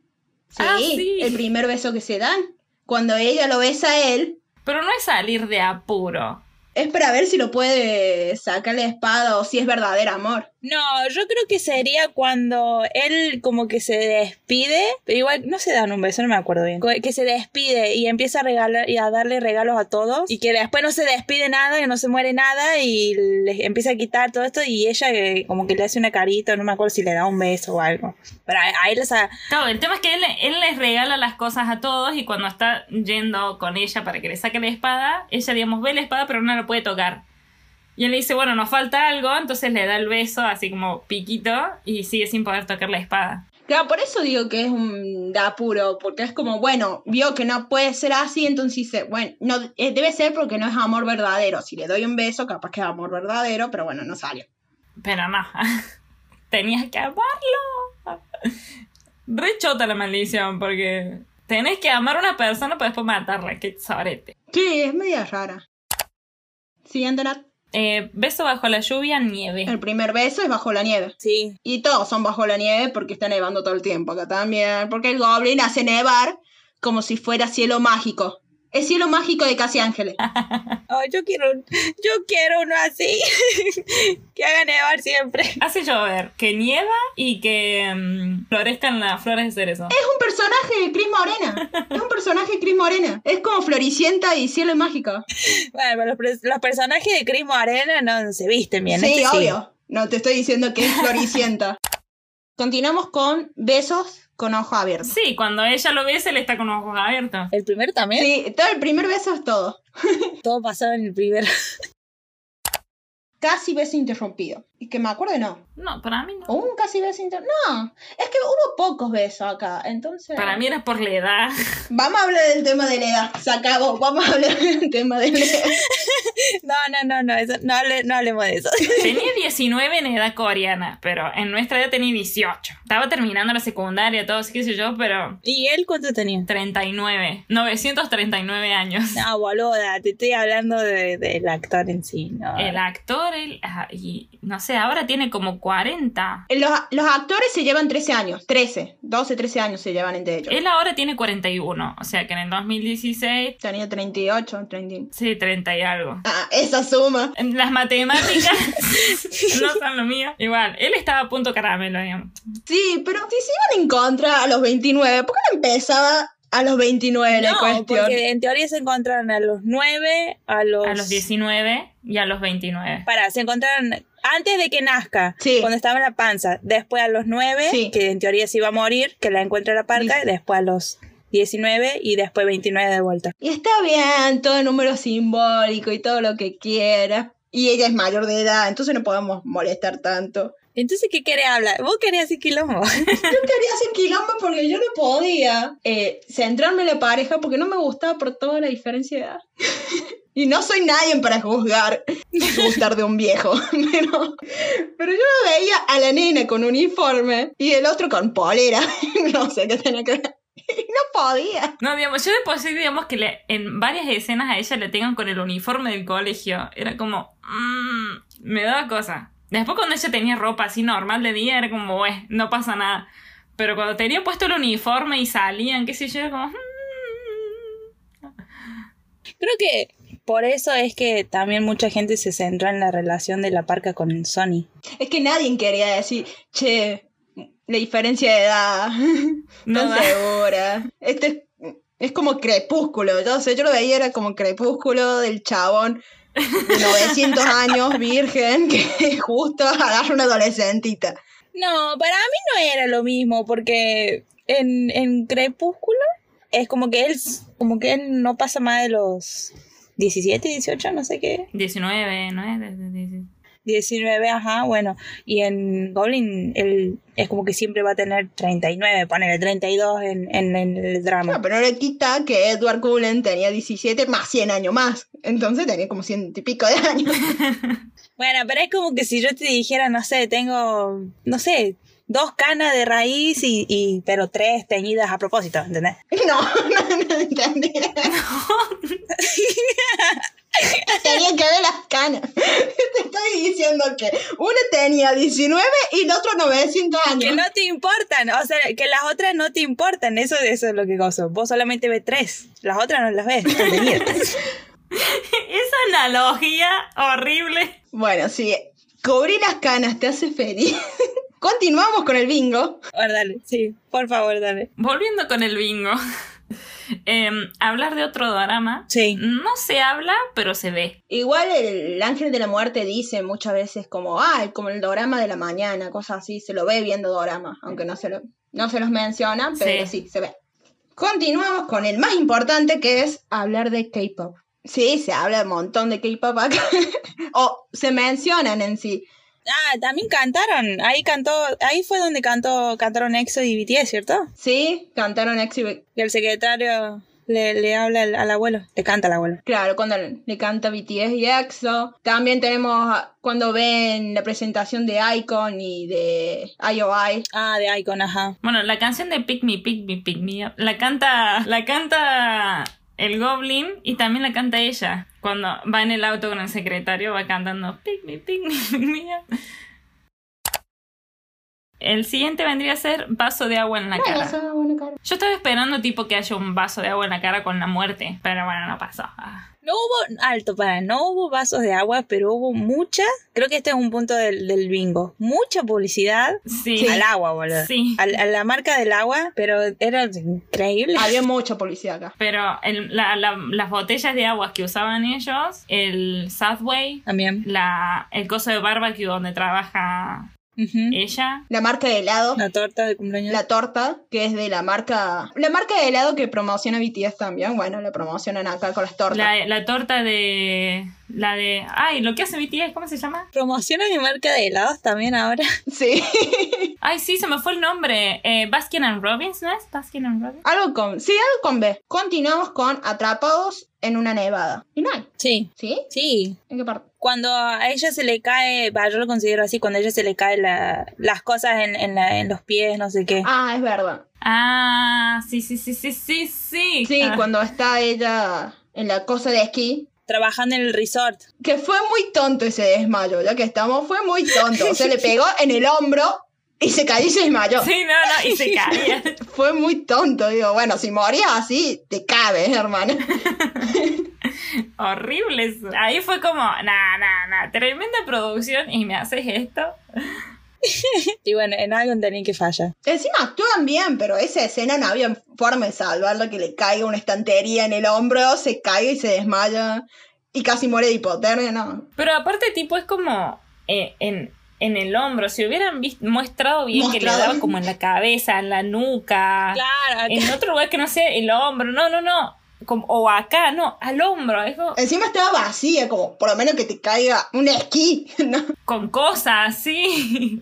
Sí, Ah, sí. el primer beso que se dan. Cuando ella lo besa a él, Pero no es salir de apuro. es para ver si lo puede sacar la espada o si es verdadero amor. No, yo creo que sería cuando él como que se despide, pero igual no se dan un beso, no me acuerdo bien. Que se despide y empieza a regalar y a darle regalos a todos y que después no se despide nada, que no se muere nada y le empieza a quitar todo esto y ella eh, como que le hace una carita, no me acuerdo si le da un beso o algo. Pero a, él sea, Claro, el tema es que él, él les regala las cosas a todos y cuando está yendo con ella para que le saque la espada, ella, digamos, ve la espada pero no la puede tocar. Y él le dice, bueno, nos falta algo, entonces le da el beso así como piquito y sigue sin poder tocar la espada. Claro, por eso digo que es un apuro, porque es como, bueno, vio que no puede ser así, entonces dice, bueno, no, eh, debe ser porque no es amor verdadero. Si le doy un beso, capaz que es amor verdadero, pero bueno, no salió. Pero no, (laughs) tenías que amarlo. Re chota la maldición porque tenés que amar a una persona para después matarla, que sabrete. Sí, es media rara. Siguiente, Nat. Eh, beso bajo la lluvia, nieve. El primer beso es bajo la nieve. sí. Y todos son bajo la nieve porque está nevando todo el tiempo acá también. Porque el Goblin hace nevar como si fuera cielo mágico. Es cielo mágico de casi ángeles. Ay, (laughs) yo quiero, yo quiero uno así. (laughs) que haga nevar siempre. Hace llover, que nieva y que mm, florezcan las flores de cerezo. Es un personaje de Cris Morena. Es un personaje de Cris Morena. Es como Floricienta y cielo mágico. Bueno, pero los, personajes de Crismo Arena no se visten bien. Sí, este obvio. No te estoy diciendo que es Floricienta. (laughs) Continuamos con besos con ojo abierto. Sí, cuando ella lo ve, él está con ojos abiertos. El primero también. Sí, todo el primer beso es todo. (laughs) Todo pasado en el primer. Casi beso interrumpido. Y que me acuerdo, no. No, para mí no. ¿O un casi beso interrumpido? No. Es que hubo pocos besos acá. Entonces. Para mí era por la edad. (laughs) Vamos a hablar del tema de la edad. Se acabó. Vamos a hablar del tema de la edad. (laughs) No, no, no, no, eso, no, hable- no hablemos de eso. (laughs) Tenía 19 en edad coreana, pero en nuestra edad tenía 18. Estaba terminando la secundaria, todo, que sé yo, pero ¿Y él cuánto tenía? 39. 939 años. No, boluda, te estoy hablando de- del actor en sí, ¿no? El actor, él, ah, y no sé, ahora tiene como 40. Los, los actores se llevan 13 años. 13. 12, 13 años se llevan entre ellos. Él ahora tiene 41, o sea que en el 2016, Tenía 38, 30. sí, 30 y algo. Ah, esa suma. En Las matemáticas (laughs) no son lo mío. Igual, él estaba a punto caramelo, digamos. Sí, pero si se iban en contra a los 29, ¿por qué no empezaba a los 29 la no, cuestión? porque en teoría se encontraron a los 9, a los... A los 19 y a los 29. Para, se encontraron antes de que nazca, Sí. cuando estaba en la panza. Después a los 9, Sí. que en teoría se iba a morir, que la encuentra la parca. Sí. Después a los 19 y después 29 de vuelta. Y está bien, todo número simbólico y todo lo que quieras. Y ella es mayor de edad, entonces no podemos molestar tanto. Entonces, ¿qué querés hablar? ¿Vos querés hacer quilombo? (laughs) Yo quería hacer quilombo porque yo no podía eh, centrarme en la pareja porque no me gustaba por toda la diferencia de edad. (laughs) y no soy nadie para juzgar, gustar de un viejo. (laughs) pero, pero yo lo veía a la nena con uniforme y el otro con polera. (laughs) no sé qué tenía que ver. Y (laughs) no podía. No, digamos, yo de por sí, digamos que le- en varias escenas a ella le tengan con el uniforme del colegio. Era como. mm, me daba cosa. Después, cuando ella tenía ropa así normal de día, era como, "Bueno, no pasa nada. Pero cuando tenía puesto el uniforme y salían, qué sé yo, era como. "Mm". Creo que por eso es que también mucha gente se centró en la relación de la parca con Sony. Es que nadie quería decir, che, la diferencia de edad. (laughs) No da. segura. Este es, es como crepúsculo. Yo, sé, yo lo veía, era como crepúsculo del chabón de 900 (laughs) años, virgen, que (laughs) justo agarra una adolescentita. No, para mí no era lo mismo, porque en, en Crepúsculo es como que él como que él no pasa más de los 17, 18, no sé qué. 19, ¿no es? De- de- de- 19, ajá, bueno. Y en Goblin él es como que siempre va a tener 39, ponerle 32 en, en, en el No, drama. pero no le quita que Edward Cullen tenía 17 más 100 años más. Entonces tenía como 100 y pico de años. (laughs) Bueno, pero es como que si yo te dijera, no sé, tengo, no sé, dos canas de raíz y, y pero tres teñidas a propósito, ¿entendés? (laughs) No, (laughs) no, no entendí. (laughs) Tenía que ver las canas. Te estoy diciendo que una tenía 19 y el otro 900 años. Que no te importan, o sea, que las otras no te importan, eso, eso es lo que gozo. Vos solamente ves tres, las otras no las ves. Esa analogía horrible. Bueno, sí. Cubrí las canas, te hace feliz. Continuamos con el bingo. Ahora dale, sí, por favor, dale. Volviendo con el bingo. (laughs) Em, hablar de otro drama. Sí. No se habla, pero se ve. Igual el ángel de la muerte dice muchas veces como, ah, como el dorama de la mañana, cosas así, se lo ve viendo dorama, aunque no se, lo, no se los menciona, pero sí. Sí. se ve. Continuamos con el más importante que es hablar de K-pop. Sí, se habla un montón de K-pop acá. (laughs) o se mencionan en sí. Ah, también cantaron. Ahí cantó, ahí fue donde cantó, cantaron EXO y BTS, ¿cierto? Sí, cantaron Exhibit. Y el secretario le, le habla al, al abuelo, le canta al abuelo. Claro, cuando le canta BTS y EXO. También tenemos ah, cuando ven la presentación de Icon y de IOI. Ah, de Icon, ajá. Bueno, la canción de Pick Me, Pick Me, Pick Me Up, la canta, la canta el Goblin y también la canta ella. Cuando va en el auto con el secretario, va cantando Pick Me, Pick Me, Pick Me. El siguiente vendría a ser vaso de agua en la cara. Yo estaba esperando tipo que haya un vaso de agua en la cara con la muerte, pero bueno, no pasó. Ah. No hubo, alto para, no hubo vasos de agua, pero hubo mucha, creo que este es un punto del, del bingo, mucha publicidad Sí. al agua, boludo. Sí. Al- a la marca del agua, pero era increíble. Había mucha publicidad acá. Pero el- la- la- las botellas de agua que usaban ellos, el Southway, También. la, el coso de barbecue donde trabaja Ella, La marca de helado. La torta de cumpleaños. La torta, que es de la marca. La marca de helado que promociona BTS también. Bueno, la promocionan acá con las tortas. la, la torta de... La de... Ay, lo que hace BTS, ¿cómo se llama? Promociona mi marca de helados también ahora. (laughs) Sí. Ay, sí, se me fue el nombre. Eh, Baskin and Robbins, ¿no es? Baskin and Robbins. algo con. Sí, algo con B. Continuamos con Atrapados en una nevada. Y no hay. Sí, ¿Sí? sí. ¿En qué parte? Cuando a ella se le cae, va, yo lo considero así, cuando a ella se le caen la- las cosas en, en, la- en los pies, no sé qué. Ah, es verdad. Ah, sí, sí, sí, sí, sí, sí. Sí, Ah, cuando está ella en la cosa de esquí. Trabajando en el resort. Que fue muy tonto ese desmayo, ya que estamos, fue muy tonto. (laughs) O sea, le pegó en el hombro y se cayó y se desmayó. Sí, no, no, y se caía. (laughs) Fue muy tonto, digo, bueno, si morías así, te cabe, hermano. (laughs) Horrible eso. Ahí fue como, nah, nah, nah, tremenda producción y me haces esto. (laughs) Y bueno, en algo tenía que fallar. Encima actúan bien, pero esa escena no había forma de salvarla, que le caiga una estantería en el hombro, se caiga y se desmaya y casi muere de hipotermia, no. Pero aparte, tipo, es como eh, en, en el hombro. Si hubieran mostrado bien que le Mostrado. daba como en la cabeza, en la nuca, Claro, en otro lugar que no sea el hombro, no, no, no. Como, o acá, no, al hombro, es como- Encima estaba vacía, como por lo menos que te caiga un esquí, (laughs) ¿no? con cosas así.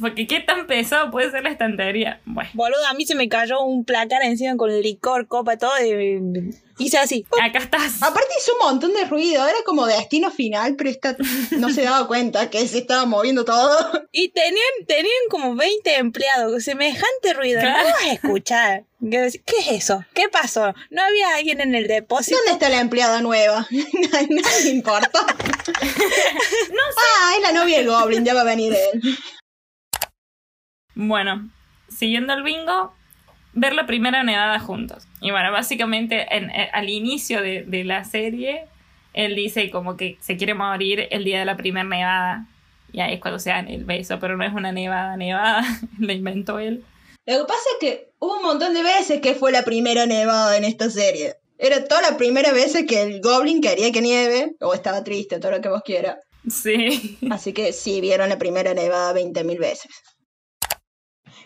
Porque qué tan pesado puede ser la estantería. Bueno, Boludo, a mí se me cayó un placar encima con licor, copa, todo. Y hice así. acá estás. Aparte hizo un montón de ruido, era como destino final, pero esta no se daba cuenta que se estaba moviendo todo. Y tenían, tenían como 20 empleados. Semejante ruido. Claro. No vas a escuchar. ¿Qué es eso? ¿Qué pasó? ¿No había alguien en el depósito? ¿Dónde está la empleada nueva? (laughs) Nadie le importa. (laughs) Ah, es la novia del Goblin, ya va a venir él. Bueno, siguiendo el bingo, ver la primera nevada juntos. Y bueno, básicamente en- eh, al inicio de, de la serie, él dice como que se quiere morir el día de la primera nevada. Y ahí es cuando se dan el beso, pero no es una nevada, nevada, (laughs) la inventó él. Lo que pasa es que hubo un montón de veces que fue la primera nevada en esta serie. Era toda la primera vez que el Goblin quería que nieve, o estaba triste, todo lo que vos quieras. Sí. Así que sí, vieron la primera nevada 20.000 veces.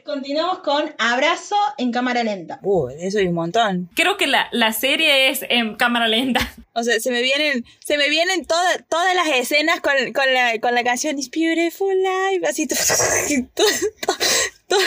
Continuamos con Abrazo en cámara lenta. Uh, eso hay un montón. Creo que la, la serie es en cámara lenta. O sea, se me vienen, se me vienen toda- todas las escenas con, con, la, con la canción It's Beautiful Life, así todo- todo- todo-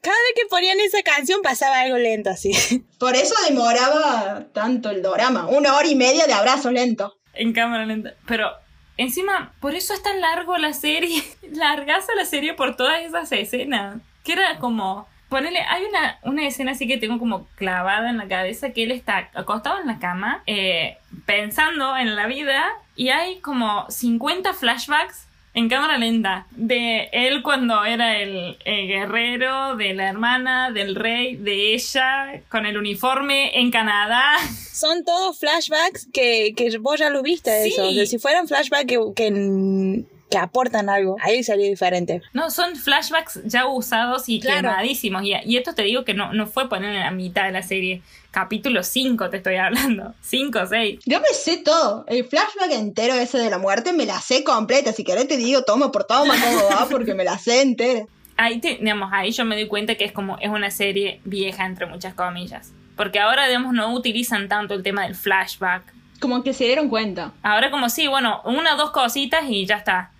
Cada vez que ponían esa canción pasaba algo lento así. Por eso demoraba tanto el drama. Una hora y media de abrazo lento. En cámara lenta. Pero encima, por eso es tan largo la serie. (laughs) Largaza la serie por todas esas escenas. Que era como. Ponele, hay una, una escena así que tengo como clavada en la cabeza que él está acostado en la cama, eh, pensando en la vida, y hay como 50 flashbacks en cámara lenta de él cuando era el, el guerrero, de la hermana, del rey, de ella, con el uniforme en Canadá. (laughs) Son todos flashbacks que, que vos ya lo viste Sí. eso. O sea, si fueran flashbacks que, que, que aportan algo, ahí salió diferente. No, son flashbacks ya usados y Claro. quemadísimos. Y, y esto te digo que no, no fue poner en la mitad de la serie. Capítulo 5 te estoy hablando. 5 o 6. Yo me sé todo. El flashback entero ese de la muerte me la sé completa. Si querés te digo toma por toma cómo va porque me la sé entera. Ahí, te- digamos, ahí yo me doy cuenta que es como es una serie vieja, entre muchas comillas. Porque ahora, digamos, no utilizan tanto el tema del flashback. Como que se dieron cuenta. Ahora como sí, bueno, una o dos cositas y ya está.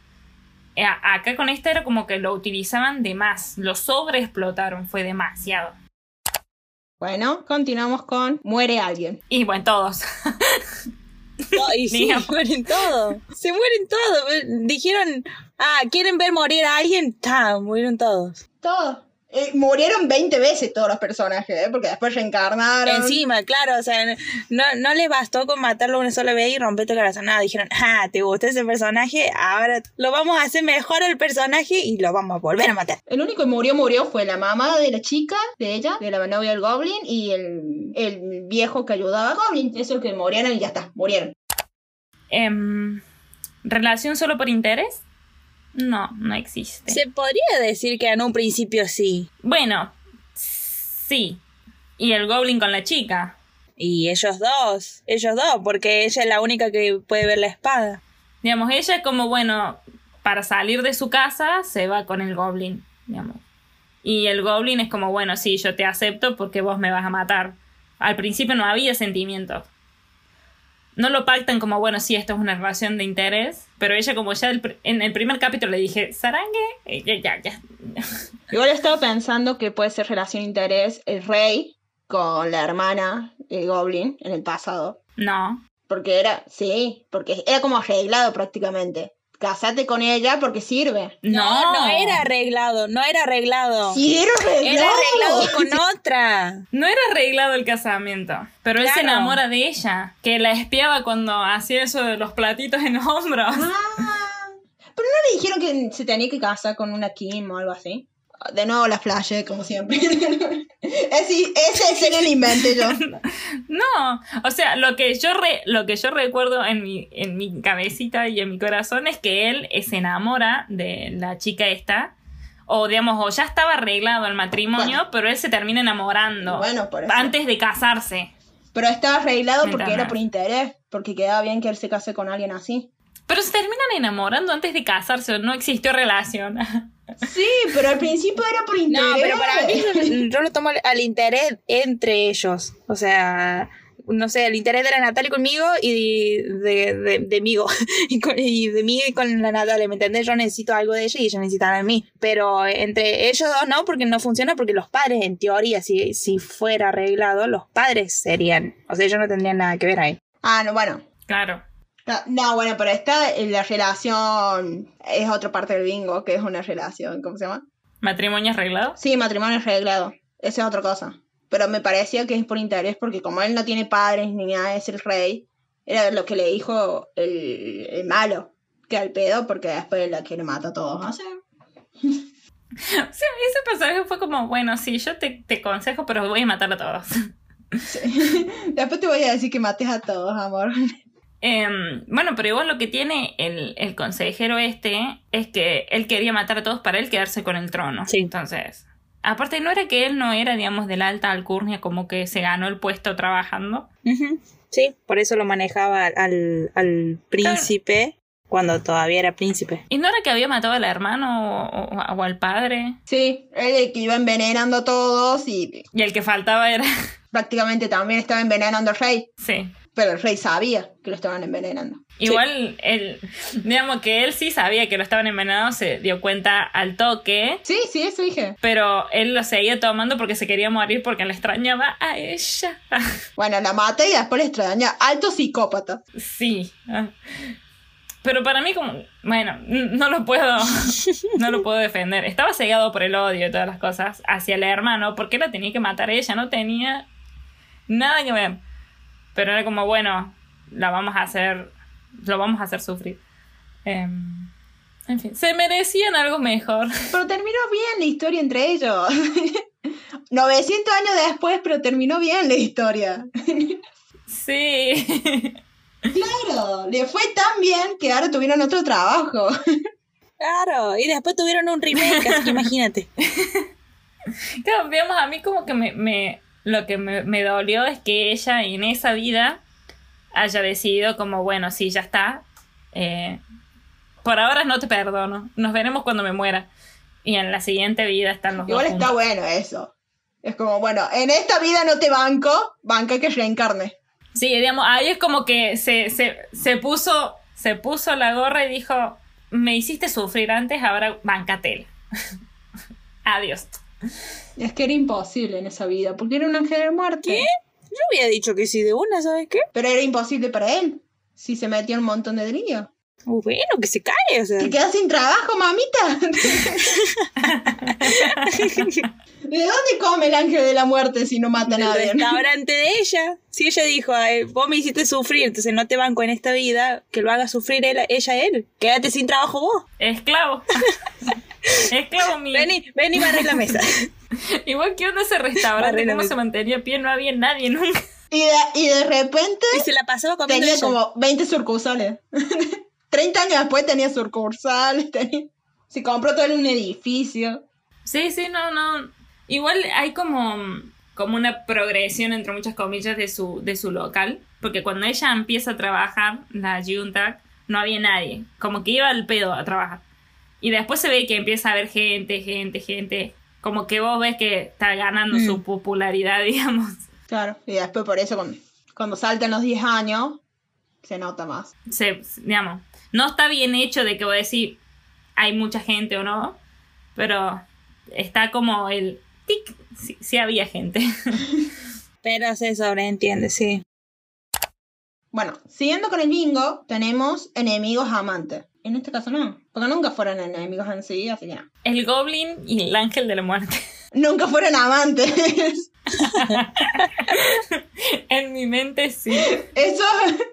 Eh, Acá con esta era como que lo utilizaban de más. Lo sobreexplotaron, fue demasiado. Bueno, continuamos con muere alguien. Y bueno, todos. No, y sí, (laughs) mueren todos. Se mueren todos. Dijeron, ah, ¿quieren ver morir a alguien? Ta, murieron todos. Todos. Eh, murieron 20 veces todos los personajes, ¿eh? porque después reencarnaron. Encima, claro, o sea, no, no les bastó con matarlo una sola vez y romperte el corazón. Nada, dijeron, ah, ¿te gustó ese personaje? Ahora lo vamos a hacer mejor al personaje y lo vamos a volver a matar. El único que murió, murió fue la mamá de la chica, de ella, de la novia del Goblin, y el, el viejo que ayudaba a Goblin. Esos que murieron y ya está, murieron. Em, ¿Relación solo por interés? No, no existe. Se podría decir que en un principio sí. Bueno, sí. Y el Goblin con la chica. Y ellos dos, ellos dos, porque ella es la única que puede ver la espada. Digamos, ella es como, bueno, para salir de su casa se va con el Goblin, digamos. Y el Goblin es como, bueno, sí, yo te acepto porque vos me vas a matar. Al principio no había sentimientos. No lo pactan como, bueno, sí, esto es una relación de interés. Pero ella, como ya el en el primer capítulo le dije, Sarangue, ya, ya, ya. (laughs) Igual estaba pensando que puede ser relación de interés el rey con la hermana de Goblin en el pasado. No. Porque era, sí, porque era como arreglado prácticamente. Casate con ella porque sirve. No, no era arreglado, no era arreglado. Sí, era arreglado. Era arreglado con otra. No era arreglado el casamiento, pero él se enamora de ella, que la espiaba cuando hacía eso de los platitos en los hombros. Ah, pero no le dijeron que se tenía que casar con una Kim o algo así. De nuevo la flash, como siempre. (laughs) ese, ese escena la inventé yo. (laughs) No, o sea, lo que yo re- lo que yo recuerdo en mi, en mi cabecita y en mi corazón es que él eh, se enamora de la chica esta. O digamos, o ya estaba arreglado el matrimonio, Bueno. pero él se termina enamorando Bueno, por eso. antes de casarse. Pero estaba arreglado porque era por interés. Porque quedaba bien que él se case con alguien así. Pero se terminan enamorando antes de casarse, no existió relación. (laughs) Sí, pero al principio era por interés. No, pero para mí (laughs) yo, lo tomo al, al interés entre ellos. O sea, no sé, el interés de la Natalia conmigo y de, de, de migo. (laughs) Y, con- y de mí y con la Natalia, ¿me entendés? Yo necesito algo de ella y ella necesita de mí. Pero entre ellos dos no, porque no funciona, porque los padres, en teoría, si, si fuera arreglado, los padres serían. O sea, ellos no tendrían nada que ver ahí. Ah, no, bueno. claro. No, No, bueno, pero esta, eh, la relación es otra parte del bingo, que es una relación, ¿cómo se llama? ¿Matrimonio arreglado? Sí, matrimonio arreglado. Esa es otra cosa. Pero me parecía que es por interés, porque como él no tiene padres ni nada, es el rey, era lo que le dijo el, el malo, que al pedo, porque después la quiere matar a todos. O sea, sea, ese personaje fue como, bueno, sí, yo te, te aconsejo, pero voy a matar a todos. (laughs) después te voy a decir que mates a todos, amor. Em, bueno, pero igual lo que tiene el, el consejero este es que él quería matar a todos para él quedarse con el trono. Sí. Entonces, aparte no era que él no era, digamos, de la alta alcurnia, como que se ganó el puesto trabajando. Sí, por eso lo manejaba al, al príncipe cuando todavía era príncipe. ¿Y no era que había matado al hermano o, o- o al padre? Sí, él el que iba envenenando a todos y Y el que faltaba era... prácticamente también estaba envenenando al rey. sí. Pero el rey sabía que lo estaban envenenando. Igual, él, digamos que él sí sabía que lo estaban envenenando, se dio cuenta al toque, Sí, sí, eso dije. pero él lo seguía tomando porque se quería morir porque le extrañaba a ella. (laughs) Bueno, la mata y después le extraña. Alto psicópata. Sí. ah. Pero para mí como, bueno, no lo puedo, (laughs) no lo puedo defender. Estaba cegado por el odio y todas las cosas hacia el hermano, porque la tenía que matar ella, no tenía nada que ver. Pero era como, bueno, la vamos a hacer, lo vamos a hacer sufrir. Em, en fin, se merecían algo mejor. (laughs) Pero terminó bien la historia entre ellos. (laughs) 900 años después, pero terminó bien la historia. (laughs) Sí. Claro, le fue tan bien que ahora tuvieron otro trabajo. Claro, y después tuvieron un remake, así que imagínate. Claro, digamos, a mí como que me, me- lo que me, me dolió es que ella en esa vida haya decidido como, bueno, sí, ya está. eh, por ahora no te perdono. Nos veremos cuando me muera. Y en la siguiente vida están los Igual dos está bueno eso. Es como, bueno, en esta vida no te banco, banca que reencarne. Sí, digamos, ahí es como que se, se, se puso se puso la gorra y dijo, me hiciste sufrir antes, ahora bancatela. (laughs) Adiós. Es que era imposible en esa vida, porque era un ángel de muerte. ¿Qué? Yo había dicho que sí de una, ¿sabes qué? Pero era imposible para él. Si se metía un montón de lío. Uh, Bueno, que se cae, o sea. ¿Te quedas sin trabajo, mamita? (laughs) ¿De dónde come el ángel de la muerte si no mata a del nadie? restaurante de ella. Si ella dijo, "Ay, vos me hiciste sufrir, entonces no te banco en esta vida, que lo haga sufrir él, ella a él. Quédate sin trabajo vos. Esclavo. (laughs) Esclavo mío. Ven y, ven y barre la mesa. (laughs) Igual que onda ese restaurante, cómo se mantenía a pie, no había nadie nunca. Y de, y de repente y se la pasaba comiendo tenía ella. como 20 sucursales. (laughs) 30 años después tenía sucursales. Tenía... Se compró todo un edificio. Sí, sí, no, no. Igual hay como, como una progresión entre muchas comillas de su, de su local. Porque cuando ella empieza a trabajar, la Junta, no había nadie. Como que iba al pedo a trabajar. Y después se ve que empieza a haber gente, gente, gente. Como que vos ves que está ganando Mm. su popularidad, (laughs) digamos. Claro. Y después por eso cuando, cuando saltan los 10 años, se nota más. Se, digamos, no está bien hecho de que vos decís hay mucha gente o no. Pero está como el tic, sí, sí había gente. (laughs) Pero se sobreentiende, sí. Bueno, siguiendo con el bingo, tenemos enemigos amantes. En este caso no, porque nunca fueron enemigos en sí, así que no. El Goblin y el Ángel de la Muerte. (laughs) Nunca fueron amantes. (laughs) en mi mente sí. Eso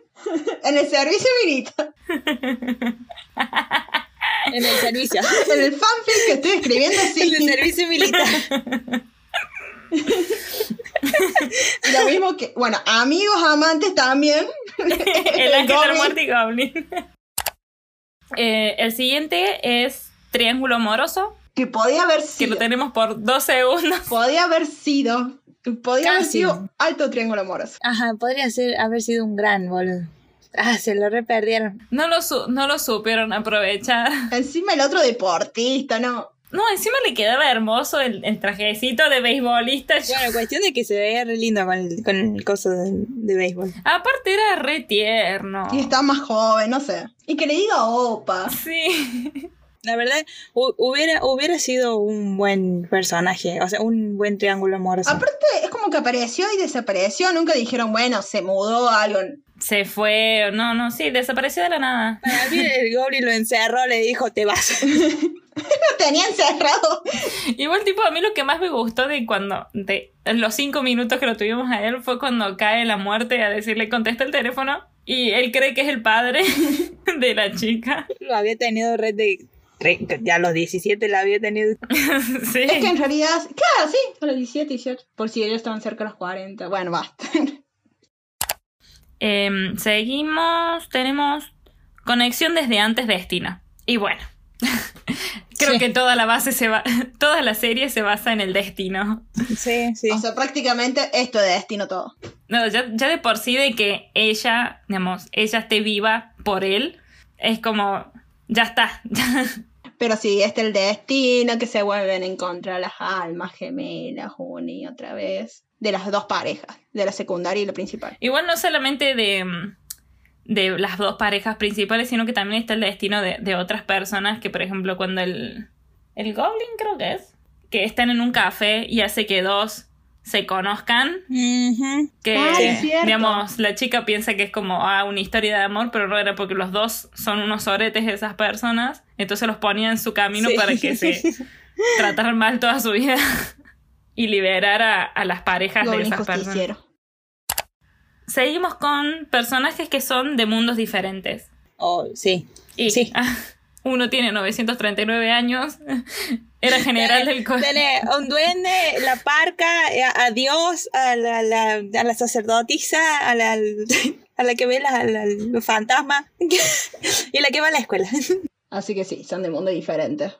(laughs) en el servicio militar. En el servicio. En el fanfic que estoy escribiendo, en el sí. servicio militar. Lo mismo que, bueno, amigos amantes también. el Ángel de la. Muerte y Goblin. Eh, el siguiente es Triángulo Amoroso, Que podía haber que sido. lo tenemos por dos segundos. Podía haber sido. Podía haber sido alto triángulo amoroso. Ajá, podría ser, haber sido un gran boludo. Ah, se lo reperdieron. No lo, su- no lo supieron aprovechar. Encima el otro deportista, ¿no? No, encima le quedaba hermoso el, el trajecito de beisbolista. Bueno, cuestión de que se veía re lindo con el, con el coso de, de béisbol. Aparte era re tierno. Y está más joven, no sé. Y que le diga opa. Sí. La verdad, hu- hubiera, hubiera sido un buen personaje, o sea, un buen triángulo amoroso. Aparte, es como que apareció y desapareció. Nunca dijeron, bueno, se mudó algo. Se fue. No, no, sí, desapareció de la nada. Para mí el Goblin lo encerró, le dijo, te vas. (laughs) (laughs) Lo tenían cerrado. Igual, tipo, a mí lo que más me gustó de cuando, de los cinco minutos que lo tuvimos a él, fue cuando cae la muerte a decirle, contesta el teléfono. Y él cree que es el padre (laughs) de la chica. lo había tenido red de... Ya a los 17 la había tenido. (laughs) Sí. Es que en realidad, claro, sí, a los 17, 18. Por si ellos estaban cerca de los 40. Bueno, basta. Em, seguimos, tenemos conexión desde antes Destino. Y bueno, (laughs) creo Sí. que toda la base se va, (laughs) toda la serie se basa en el destino. Sí, sí. O sea, prácticamente esto de destino todo. No, ya, ya de por sí de que ella, digamos, ella esté viva por él, es como, ya está. (laughs) Pero sí, este el destino, que se vuelven en contra las almas gemelas una y otra vez. De las dos parejas, de la secundaria y la principal. Igual no solamente de, mm, de las dos parejas principales, sino que también está el destino de, de otras personas que, por ejemplo, cuando el, el Goblin creo que es, que están en un café y hace que dos se conozcan, que, Ay, cierto. digamos, la chica piensa que es como ah, una historia de amor, pero no era porque los dos son unos oretes de esas personas, entonces los ponía en su camino Sí. para que se (laughs) trataran mal toda su vida y liberar a, a las parejas de esas personas. Seguimos con personajes que son de mundos diferentes. Oh, sí. Y Sí. ah, (laughs) uno tiene 939 años, (laughs) era general del co- Tiene (laughs) un duende, la parca, eh, a, a Dios, a la, la- a la sacerdotisa, a la, a la que ve la- la- los fantasmas y la que va a la escuela. Así que sí, son de mundo diferente.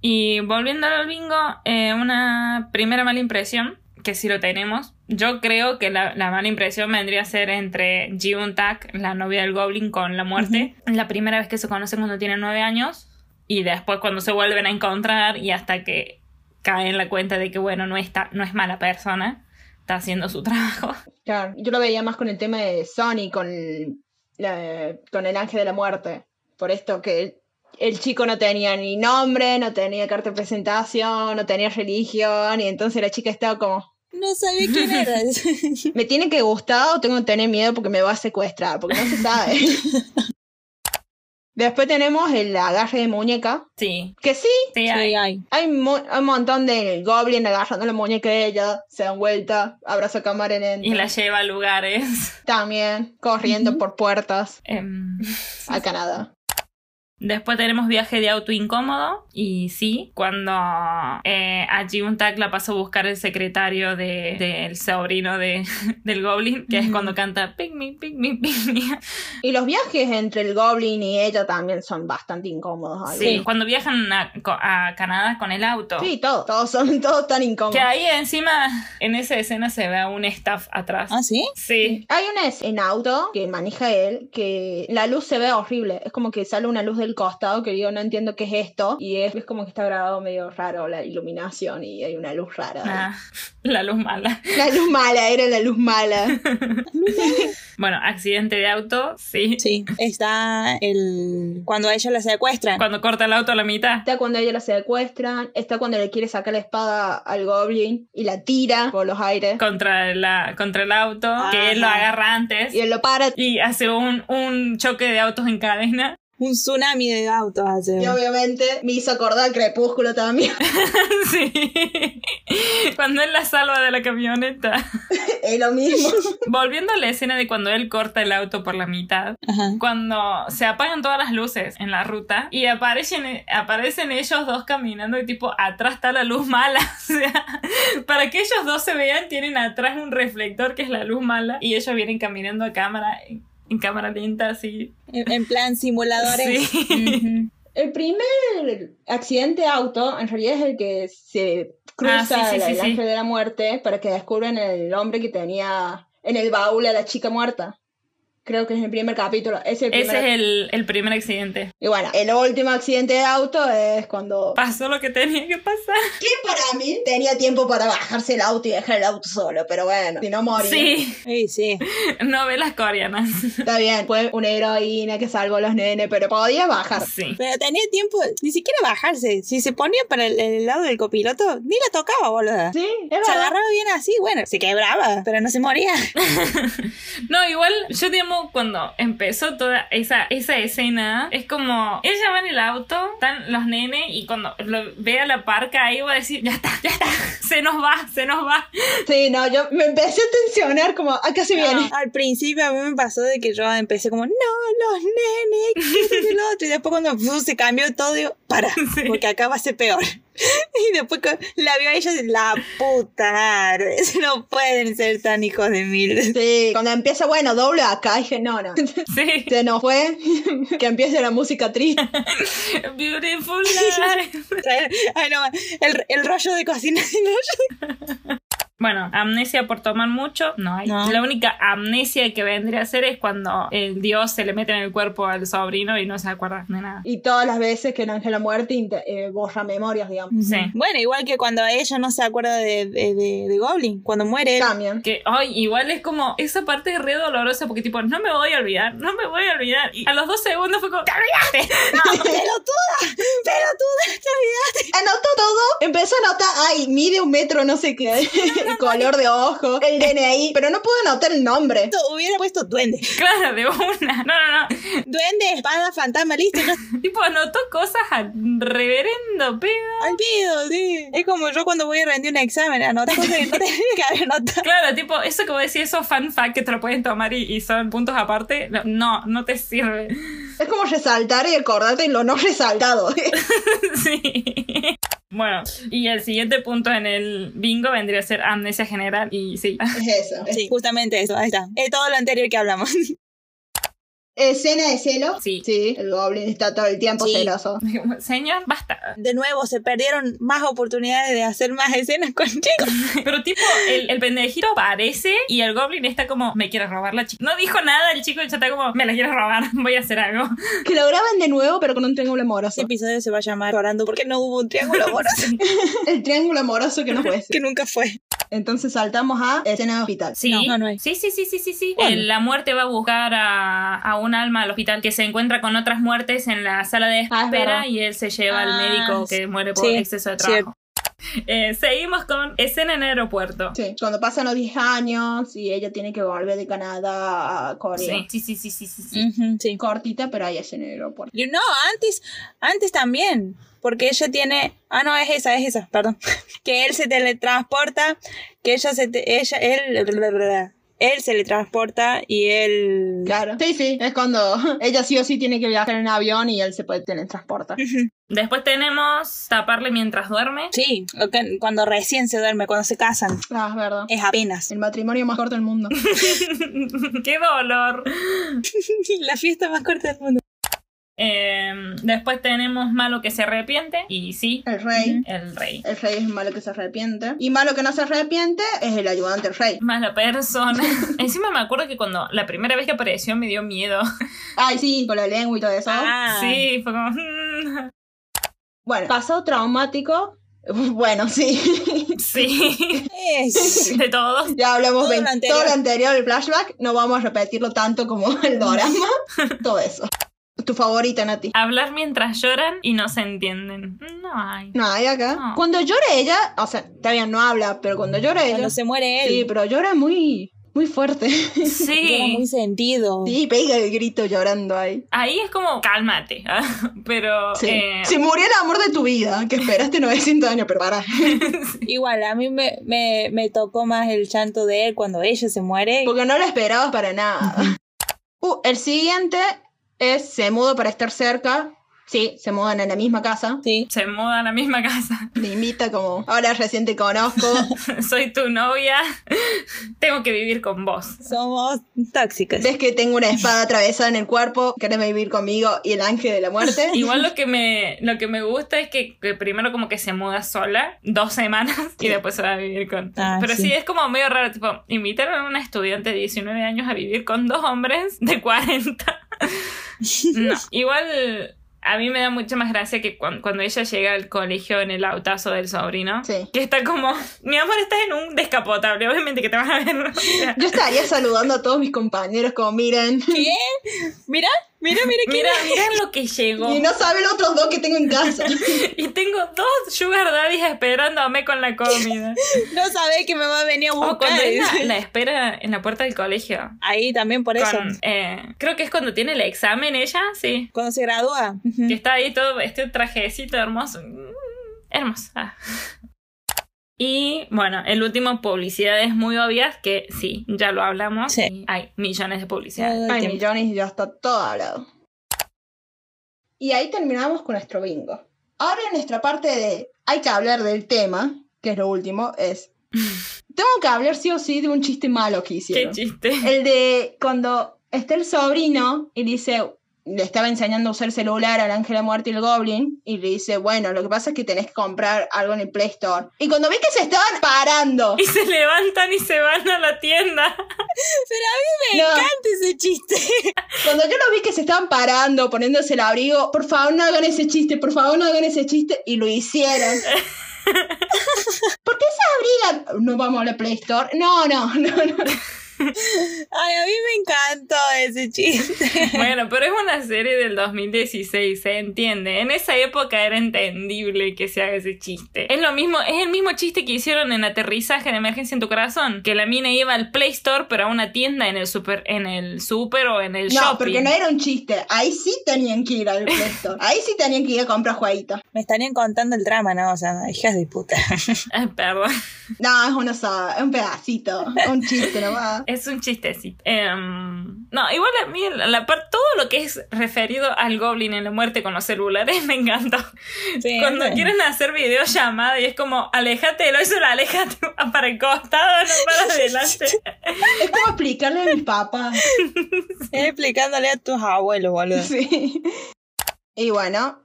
Y volviendo al bingo, eh, una primera mala impresión, que sí lo tenemos. Yo creo que la, la mala impresión vendría a ser entre Ji-Eun Tak, la novia del Goblin, con la muerte. La primera vez que se conocen cuando tienen nueve años. Y después cuando se vuelven a encontrar y hasta que caen en la cuenta de que, bueno, no, está, no es mala persona, está haciendo su (laughs) trabajo. Claro, yo lo veía más con el tema de Sony, con la- con el ángel de la muerte. Por esto que el, el chico no tenía ni nombre, no tenía carta de presentación, no tenía religión, y entonces la chica estaba como, No sabía quién eras. (laughs) me tiene que gustar o tengo que tener miedo porque me va a secuestrar, porque no se sabe. (laughs) Después tenemos el agarre de muñeca, Sí, que sí, sí, hay. hay. hay, un montón de goblin agarrando la muñeca de ella, se dan vuelta, abraza cámara en Y la lleva a lugares. También, corriendo por puertas Em, (laughs) a Canadá. Después tenemos viaje de auto incómodo. Y sí, cuando eh, a Ji-Eun Tak la pasó a buscar el secretario de- del sobrino de, (laughs) del Goblin, que es cuando canta Pick me, pick me, pick me. Y los viajes entre el goblin y ella también son bastante incómodos. Sí, cuando viajan a, a Canadá con el auto. Sí, todos, todos son (laughs) todos tan incómodos. Que ahí encima, en esa escena se ve a un staff atrás. ¿Ah, sí? Sí. Hay una es- en auto que maneja él que la luz se ve horrible. Es como que sale una luz del costado que yo no entiendo qué es esto. Y es, es como que está grabado medio raro la iluminación y hay una luz rara. Ah, (laughs) la luz mala. La luz mala, era la luz mala. (laughs) Bueno, accidente de auto, sí. Sí. Está el. Cuando a ella la secuestran. Cuando corta el auto a la mitad. Está cuando ella la secuestran. Está cuando le quiere sacar la espada al goblin y la tira por los aires. Contra, la, contra el auto, que él lo agarra antes. Y él lo para. y hace un, un choque de autos en cadena. Un tsunami de autos hace. Y obviamente me hizo acordar Crepúsculo también. (laughs) (laughs) sí. Cuando él la salva de la camioneta. (laughs) es lo mismo. Volviendo a la escena de cuando él corta el auto por la mitad. Ajá. Cuando se apagan todas las luces en la ruta y aparecen, aparecen ellos dos caminando y tipo atrás está la luz mala. O sea, para que ellos dos se vean tienen atrás un reflector que es la luz mala y ellos vienen caminando a cámara, en cámara lenta así. En, en plan simuladores. Sí. El primer accidente de auto en realidad es el que se cruza Ah, sí, sí, el, sí, el sí. ángel de la muerte para que descubran el hombre que tenía en el baúl a la chica muerta. Creo que es el primer capítulo. Es el Ese primer- es el, el primer accidente. Y bueno, el último accidente de auto es cuando... Pasó lo que tenía que pasar. Que para mí tenía tiempo para bajarse el auto y dejar el auto solo, pero bueno, si no moría. Sí, Sí, sí. (laughs) novelas coreanas. Está bien, fue una heroína que salvó a los nenes, pero podía bajar. Sí. Pero tenía tiempo, ni siquiera bajarse. Si se ponía para el, el lado del copiloto, ni la tocaba, boluda. Sí, es Se agarraba bien así, bueno, se quebraba, pero no se moría. (laughs) (laughs) No, igual yo digamos cuando empezó toda esa, esa escena, es como ella va en el auto, están los nenes y cuando lo ve a la parca ahí va a decir, ya está, ya está, (laughs) se nos va, se nos va. Sí, no, yo me empecé a tensionar como, acá se viene. Al principio a mí me pasó de que yo empecé como, no, los nenes, y lo otro. Y después cuando fu, se cambió todo, digo, para, (laughs) Sí. porque acá va a ser peor. (laughs) Y después la vio a ella y la puta (laughs) no pueden ser tan hijos de mil. Sí, (laughs) cuando empieza, bueno, doble acá, dije, no, no. Sí, Se nos fue, que empiece la música triste. beautiful life. Ay, no, el, el rollo de cocina. el rollo Bueno, amnesia por tomar mucho, no hay. No. La única amnesia que vendría a ser es cuando el dios se le mete en el cuerpo al sobrino y no se acuerda de nada. Y todas las veces que el ángel de la muerte eh, borra memorias, digamos. Sí. Bueno, igual que cuando ella no se acuerda de, de, de- de Goblin, cuando muere él. También. Que, ay, igual es como, esa parte es re dolorosa porque tipo, no me voy a olvidar, no me voy a olvidar. Y a los dos segundos fue como, ¡te olvidaste! (laughs) ¡Pelotuda! ¡Pelotuda! ¡Te olvidaste! Anotó todo, empezó a anotar, ay, mide un metro, no sé qué, el color de ojo, el (laughs) DNI, pero no pudo anotar el nombre. Hubiera puesto duende. (laughs) Claro, de una. No, no, no. Duende, espada, fantasma, listo. (laughs) Tipo, anotó cosas al reverendo pedo. Al pedo, sí. Es como yo cuando voy a rendir un examen, anotar cosas que no tenía que haber anotado. Claro, tipo, eso que vos decís, esos fan fact que te lo pueden tomar y, y son puntos aparte, no, no, te sirve. Es como resaltar y acordarte lo no resaltado. sí. Bueno, y el siguiente punto en el bingo vendría a ser amnesia general y sí. es eso. Sí, justamente eso, ahí está. Es todo lo anterior que hablamos. (laughs) Escena de celo. Sí. Sí, el Goblin está todo el tiempo Sí. celoso. (laughs) Señor, basta. De nuevo, se perdieron más oportunidades de hacer más escenas con (laughs) chicos. Pero tipo, el, el pendejito aparece y el goblin está como, me quiere robar la chica. No dijo nada, el chico ya está como, me la quiere robar, (laughs) voy a hacer algo. Que lo graban de nuevo, pero con un triángulo amoroso. Este episodio se va a llamar Orando porque no hubo un triángulo amoroso El triángulo amoroso que no fue. que nunca fue. Entonces saltamos a escena de hospital. Sí, No, no, no hay. sí, sí, sí, sí, sí, sí. Bueno. Eh, La muerte va a buscar a, a un alma al hospital que se encuentra con otras muertes en la sala de Ah, es espera y él se lleva al Ah, médico que muere por sí, exceso de trabajo. Eh, seguimos con escena en aeropuerto. Sí, cuando pasan los 10 años y ella tiene que volver de Canadá a Corea. Sí, sí, sí, sí, sí, sí, sí. Ujú, sí. Cortita, pero ahí es en el aeropuerto. Y No, antes, antes también. Porque ella tiene. Ah, no, es esa, es esa, perdón. (laughs) Que él se teletransporta, que ella se. te- ella, él. Él se le transporta y él. Claro. Sí, sí, es cuando (laughs) ella sí o sí tiene que viajar en avión y él se puede teletransportar. Después tenemos taparle mientras duerme. Sí, o que- cuando recién se duerme, cuando se casan. Ah, es verdad. Es apenas. El matrimonio más corto del mundo. (laughs) ¡Qué dolor! (laughs) La fiesta más corta del mundo. Eh, después tenemos malo que se arrepiente. Y sí, El rey. el rey. El rey es malo que se arrepiente. Y malo que no se arrepiente es el ayudante del rey. Mala persona. (laughs) Encima me acuerdo que cuando la primera vez que apareció me dio miedo. Ay, sí, con la lengua y todo eso. Ah, Sí, fue como. mm, Bueno, pasado traumático. (laughs) Bueno, sí. Sí, Es. (laughs) de todos. ya hablamos Todo de todo lo anterior, el flashback. No vamos a repetirlo tanto como el dorama. todo eso. Tu favorita, Nati. Hablar mientras lloran y no se entienden. No hay. No, hay acá. No. Cuando llora ella, o sea, bien, no habla, pero cuando llora ella. Cuando se muere él. Sí, pero llora muy, muy fuerte. Era Sí. (laughs) muy sentido. Sí, pega el grito llorando ahí. Ahí es como, cálmate. (laughs) Pero. Sí. eh, Si murió el amor de tu vida, que esperaste 900 años, pero para. (laughs) Igual, a mí me, me, me tocó más el llanto de él cuando ella se muere. Porque no lo esperabas para nada. Uh, el siguiente es se muda para estar cerca. Sí, se mudan en la misma casa. Sí. se muda a la misma casa. Le invita como, hola, recién te conozco. (laughs) Soy tu novia. Tengo que vivir con vos. Somos tóxicas. Ves que tengo una espada atravesada en el cuerpo, querés vivir conmigo y el ángel de la muerte. (laughs) Igual lo que me lo que me gusta es que, que primero como que se muda sola dos semanas y después se va a vivir con. Ah, Pero sí. sí. es como medio raro, tipo, invitaron a una estudiante de 19 años a vivir con dos hombres de 40. (laughs) no, igual a mí me da mucha más gracia que cuan- cuando, ella llega al colegio en el autazo del sobrino. Sí. Que está como, mi amor, estás en un descapotable, obviamente que te vas a ver. (laughs) Yo estaría saludando a todos mis compañeros como miren. ¿Qué? Mira, mira, mira. Mira, mira lo que llegó. Y no saben los otros dos que tengo en casa. (laughs) Y tengo dos sugar daddies esperándome con la comida. (laughs) No sabés que me va a venir a O buscar. cuando es la, la espera en la puerta del colegio. Ahí también por eso. Con, eh, creo que es cuando tiene el examen ella, sí. Cuando se gradúa. Que está ahí todo este trajecito hermoso. Mm, Hermoso. Ah. Y bueno, el último, publicidades muy obvias, que sí, ya lo hablamos. Sí. Hay millones de publicidades. Todo el Ay, tiempo. millones y ya está todo hablado. Y ahí terminamos con nuestro bingo. Ahora en nuestra parte de hay que hablar del tema, que es lo último, es... (laughs) Tengo que hablar sí o sí de un chiste malo que Qué hicieron. chiste. El de cuando está el sobrino y dice, le estaba enseñando a usar el celular al ángel de la muerte y el goblin, y le dice, bueno, lo que pasa es que tenés que comprar algo en el Play Store. Y cuando vi que se estaban parando, Y se levantan y se van a la tienda. (laughs) Pero a mí me No. encanta ese chiste. (laughs) cuando yo lo vi que se estaban parando, poniéndose el abrigo, por favor no hagan ese chiste, por favor no hagan ese chiste, y lo hicieron. (laughs) ¿Por qué se abrigan? No vamos a la Play Store. No, no, no, no. Ay, a mí me encantó ese chiste. (laughs) Bueno, pero es una serie del 2016, se entiende. En esa época era entendible que se haga ese chiste. Es lo mismo, es el mismo chiste que hicieron en Aterrizaje de Emergencia en tu Corazón, que la mina iba al Play Store, pero a una tienda en el super, en el super o en el No, shopping. porque no era un chiste. Ahí sí tenían que ir al Play Store. Ahí sí tenían que ir a comprar jueguitos. Me estarían contando el drama, ¿no? O sea, hijas de puta. Ay, (laughs) perdón. No, es una saga, es un pedacito, un chiste nomás. Es un chistecito. Em, no, igual a mí la, todo lo que es referido al Goblin en la muerte con los celulares (laughs) me encantó. Sí, Cuando quieren hacer videollamada y es como, aléjate del oído, aléjate (laughs) para el costado, no para (laughs) adelante. Es como explicarle a mis papás. Es explicándole a tus abuelos, boludo. Sí. Y bueno,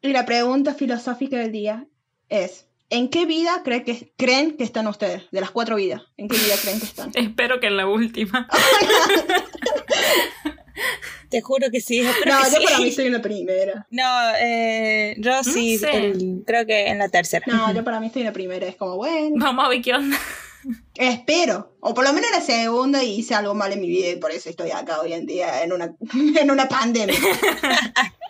y la pregunta filosófica del día es: ¿en qué vida cree que, creen que están ustedes? De las cuatro vidas, ¿en qué vida creen que están? (laughs) Espero que en la última. (laughs) Te juro que sí. espero No, que yo sí. para mí estoy en la primera. No, eh, yo sí, sé. el- creo que en la tercera. No, yo para mí estoy en la primera. Es como, bueno, Vamos a ver qué onda. espero. O por lo menos en la segunda y hice algo mal en mi vida y por eso estoy acá hoy en día en una, (laughs) en una pandemia.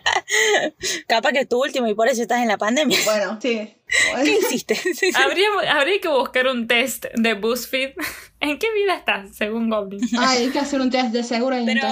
(laughs) Capaz que es tu último y por eso estás en la pandemia. Bueno, sí. (laughs) ¿Qué hiciste? (laughs) Habría, habría que buscar un test de BuzzFeed. ¿En qué vida estás, según Goblin? Ay, hay que hacer un test de seguro. y Pero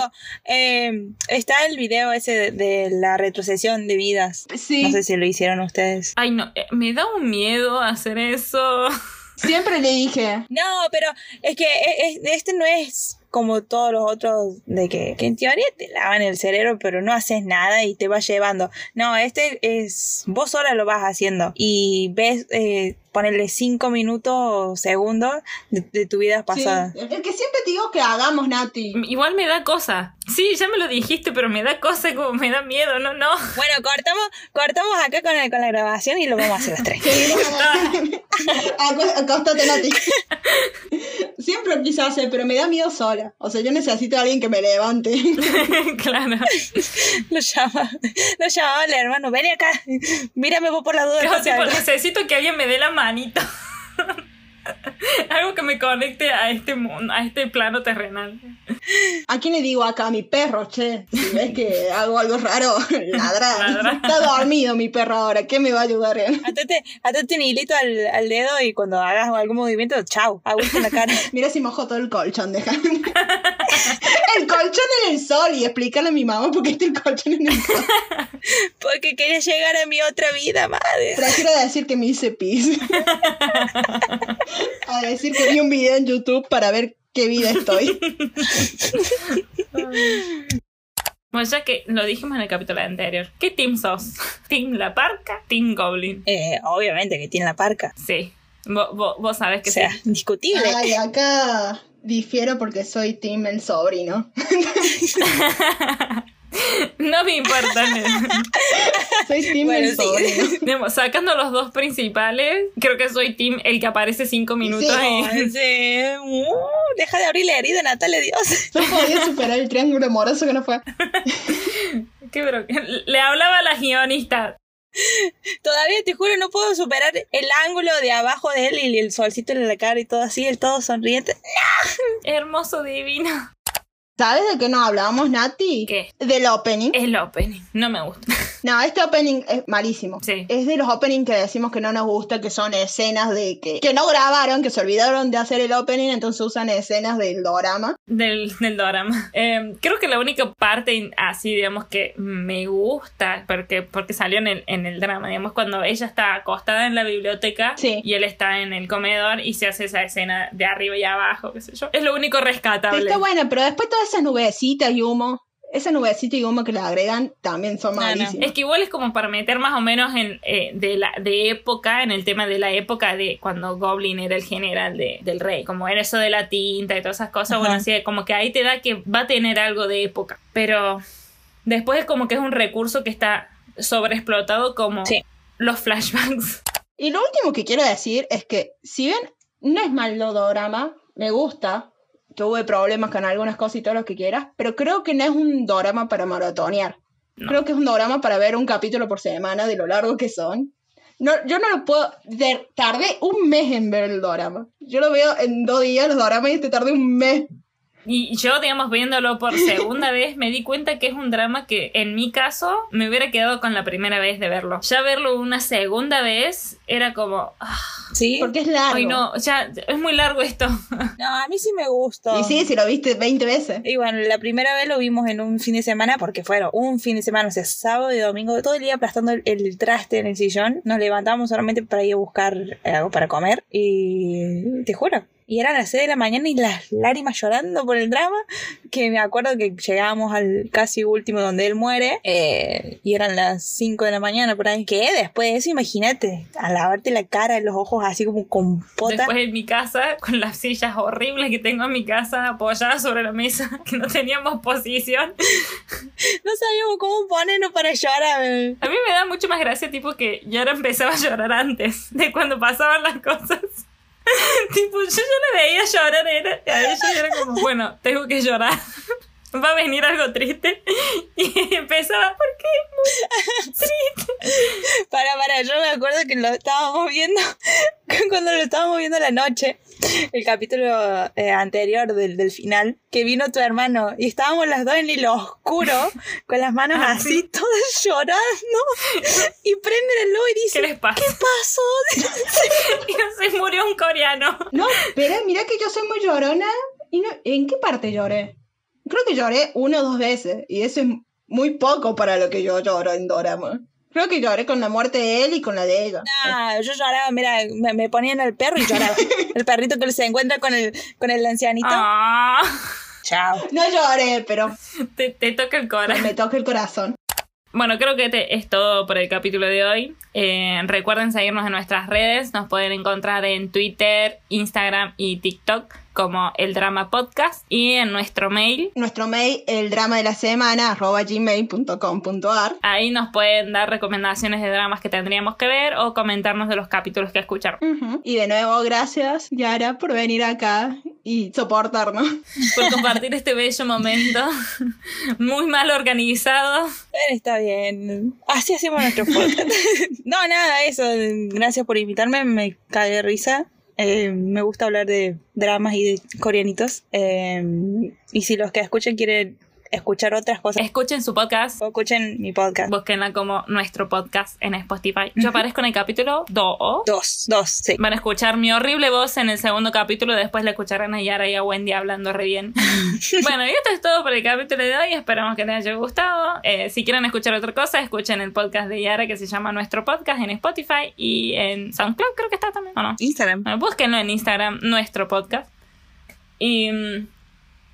eh, está el video ese de, de la retrocesión de vidas. Sí, No sé si lo hicieron ustedes. Ay, no, eh, me da un miedo hacer eso. siempre le dije. No, pero es que e- es- este no es como todos los otros de que, que en teoría te lavan el cerebro pero no haces nada y te va llevando. No, este es vos sola lo vas haciendo y ves eh, ponerle cinco minutos o segundos de, de tu vida Sí. pasada. El que siempre te digo que hagamos, Nati. Igual me da cosa. Sí, ya me lo dijiste, pero me da cosa, como me da miedo. No, no. Bueno, cortamos, cortamos acá con, el- con la grabación y lo vamos a hacer las tres. Sí, (laughs) Acostate, Nati. (laughs) Siempre quise hacer, pero me da miedo sola. O sea, yo necesito a alguien que me levante. (laughs) claro. Lo llama, lo llamaba el hermano, ven acá, mírame vos por la duda. Claro, no sé tipo, algo". necesito que alguien me dé la 何と (laughs) Algo que me conecte a este mundo, a este plano terrenal. ¿A quién le digo acá? A mi perro, che. Si ves que hago algo raro, (laughs) ladra. Ladra. Está dormido mi perro ahora. ¿Qué me va a ayudar él? (laughs) Atate, atate un hilito al, al dedo y cuando hagas algún movimiento, chau, agüita en la cara. Mira si mojo todo el colchón, deja. el colchón en el sol y explícale a mi mamá por qué está el colchón en el sol. Porque quería llegar a mi otra vida, madre. Prefiero decir que me hice pis. A decir que vi un video en YouTube para ver qué vida estoy. Bueno, ya que lo dijimos en el capítulo anterior. ¿Qué team sos? ¿Team La Parca? ¿Team Goblin? Eh, obviamente que tiene la parca. Sí. Vos, vos, vos sabés que O sea, sí. indiscutible. Ay, acá difiero porque soy Tim el sobrino. (laughs) (laughs) No me importa. Soy Tim Bueno, el sí. (laughs) Sacando los dos principales, creo que soy team el que aparece cinco minutos Sí. sí. Uh, deja de abrir la herida, Natalia, Dios. No podía superar el triángulo amoroso que no fue. (laughs) Qué bro- Le hablaba a la guionista. Todavía te juro, no puedo superar el ángulo de abajo de él y el solcito en la cara y todo así, el todo sonriente. Hermoso, divino. ¿Sabes de qué nos hablábamos, Nati? ¿Qué? Del opening. El opening. No me gusta. No, este opening es malísimo. Sí. Es de los openings que decimos que no nos gusta, que son escenas de que, que no grabaron, que se olvidaron de hacer el opening, entonces usan escenas del dorama. Del, del drama. (laughs) creo que la única parte así, digamos, que me gusta, porque, porque salió en el, en el drama, digamos, cuando ella está acostada en la biblioteca Sí. y él está en el comedor y se hace esa escena de arriba y abajo, qué sé yo. Es lo único rescatable. Está buena, pero después todas esas nubecitas y humo, esa nubecita y humo que le agregan también son No, no. malísimas. Es que igual es como para meter más o menos en eh, de la de época, en el tema de la época de cuando Goblin era el general de- del rey, como era eso de la tinta y todas esas cosas, Ajá. bueno, así como que ahí te da que va a tener algo de época, pero después es como que es un recurso que está sobreexplotado como Sí. los flashbacks. Y lo último que quiero decir es que, si bien no es malo dorama, me gusta, tuve problemas con algunas cosas y todo lo que quieras, pero creo que no es un dorama para maratonear. No. Creo que es un dorama para ver un capítulo por semana de lo largo que son. No, yo no lo puedo. de- tardé un mes en ver el dorama. Yo lo veo en dos días los doramas y este tardé un mes. Y yo, digamos, viéndolo por segunda vez, me di cuenta que es un drama que en mi caso me hubiera quedado con la primera vez de verlo. Ya verlo una segunda vez era como, ah, Sí. Porque es largo. ay no, ya es muy largo esto. (laughs) No, a mí sí me gustó. Y sí, si lo viste 20 veces. Y bueno, la primera vez lo vimos en un fin de semana porque fueron un fin de semana, o sea, sábado y domingo, todo el día aplastando el, el traste en el sillón. Nos levantamos solamente para ir a buscar algo para comer y te juro, Y eran las 6 de la mañana y las lágrimas llorando por el drama. Que me acuerdo que llegábamos al casi último donde él muere. eh, y eran las 5 de la mañana por ahí. Que después de eso, imagínate, a lavarte la cara y los ojos así como con pota. Después en mi casa, con las sillas horribles que tengo en mi casa apoyadas sobre la mesa, (laughs) que no teníamos posición. No sabíamos cómo ponernos para llorar. eh. A mí me da mucho más gracia, tipo, que yo ahora empezaba a llorar antes de cuando pasaban las cosas. (laughs) tipo, yo ya le veía llorar era, a ella era como, bueno, tengo que llorar. (laughs) Va a venir algo triste. (laughs) Y empezaba, ¿por qué? (laughs) Para, para, yo me acuerdo que lo estábamos viendo (laughs) cuando lo estábamos viendo la noche, el capítulo eh, anterior del, del final, que vino tu hermano y estábamos las dos en el oscuro, con las manos Ah, así, sí. todas llorando, y prenden el luz y ¿Qué dicen, les pasa? ¿qué pasó? Y se murió un coreano. No, pero mira que yo soy muy llorona. Y no, ¿En qué parte lloré? Creo que lloré una o dos veces. Y eso es muy poco para lo que yo lloro en Dorama. Creo que lloré con la muerte de él y con la de ella. Ah, yo lloraba, mira, me, me ponían al perro y lloraba. (laughs) El perrito que se encuentra con el, con el ancianito. Ah, Chao. No lloré, pero te, te toca el corazón. me toca el corazón. Bueno, creo que este es todo por el capítulo de hoy. Eh, recuerden seguirnos en nuestras redes. Nos pueden encontrar en Twitter, Instagram y TikTok como El Drama Podcast y en nuestro mail. Nuestro mail, el drama de la semana, arroba gmail.com.ar. Ahí nos pueden dar recomendaciones de dramas que tendríamos que ver o comentarnos de los capítulos que escucharon. Y de nuevo, gracias, Yara, por venir acá y soportarnos. Por compartir este bello momento. (laughs) Muy mal organizado. Está bien. Así hacemos nuestro podcast. (laughs) no, nada, eso. Gracias por invitarme. Me cagué de risa. Eh, me gusta hablar de dramas y de coreanitos. Eh, y si los que escuchen quieren escuchar otras cosas, Escuchen su podcast. escuchen mi podcast. Búsquenla como nuestro podcast en Spotify. Yo aparezco en el capítulo 2. Dos, dos, sí. Van a escuchar mi horrible voz en el segundo capítulo. Después le escucharán a Yara y a Wendy hablando re bien. (laughs) bueno, y esto es todo por el capítulo de hoy. Esperamos que les haya gustado. Eh, si quieren escuchar otra cosa, escuchen el podcast de Yara que se llama Nuestro Podcast en Spotify y en SoundCloud, creo que está también. ¿O no? Instagram. Bueno, búsquenlo en Instagram, Nuestro Podcast. Y mm,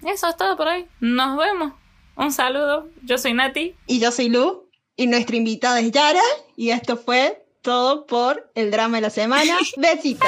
eso es todo por hoy. Nos vemos. Un saludo, yo soy Nati. Y yo soy Lu. Y nuestra invitada es Yara. Y esto fue todo por el drama de la semana. (laughs) Besitos.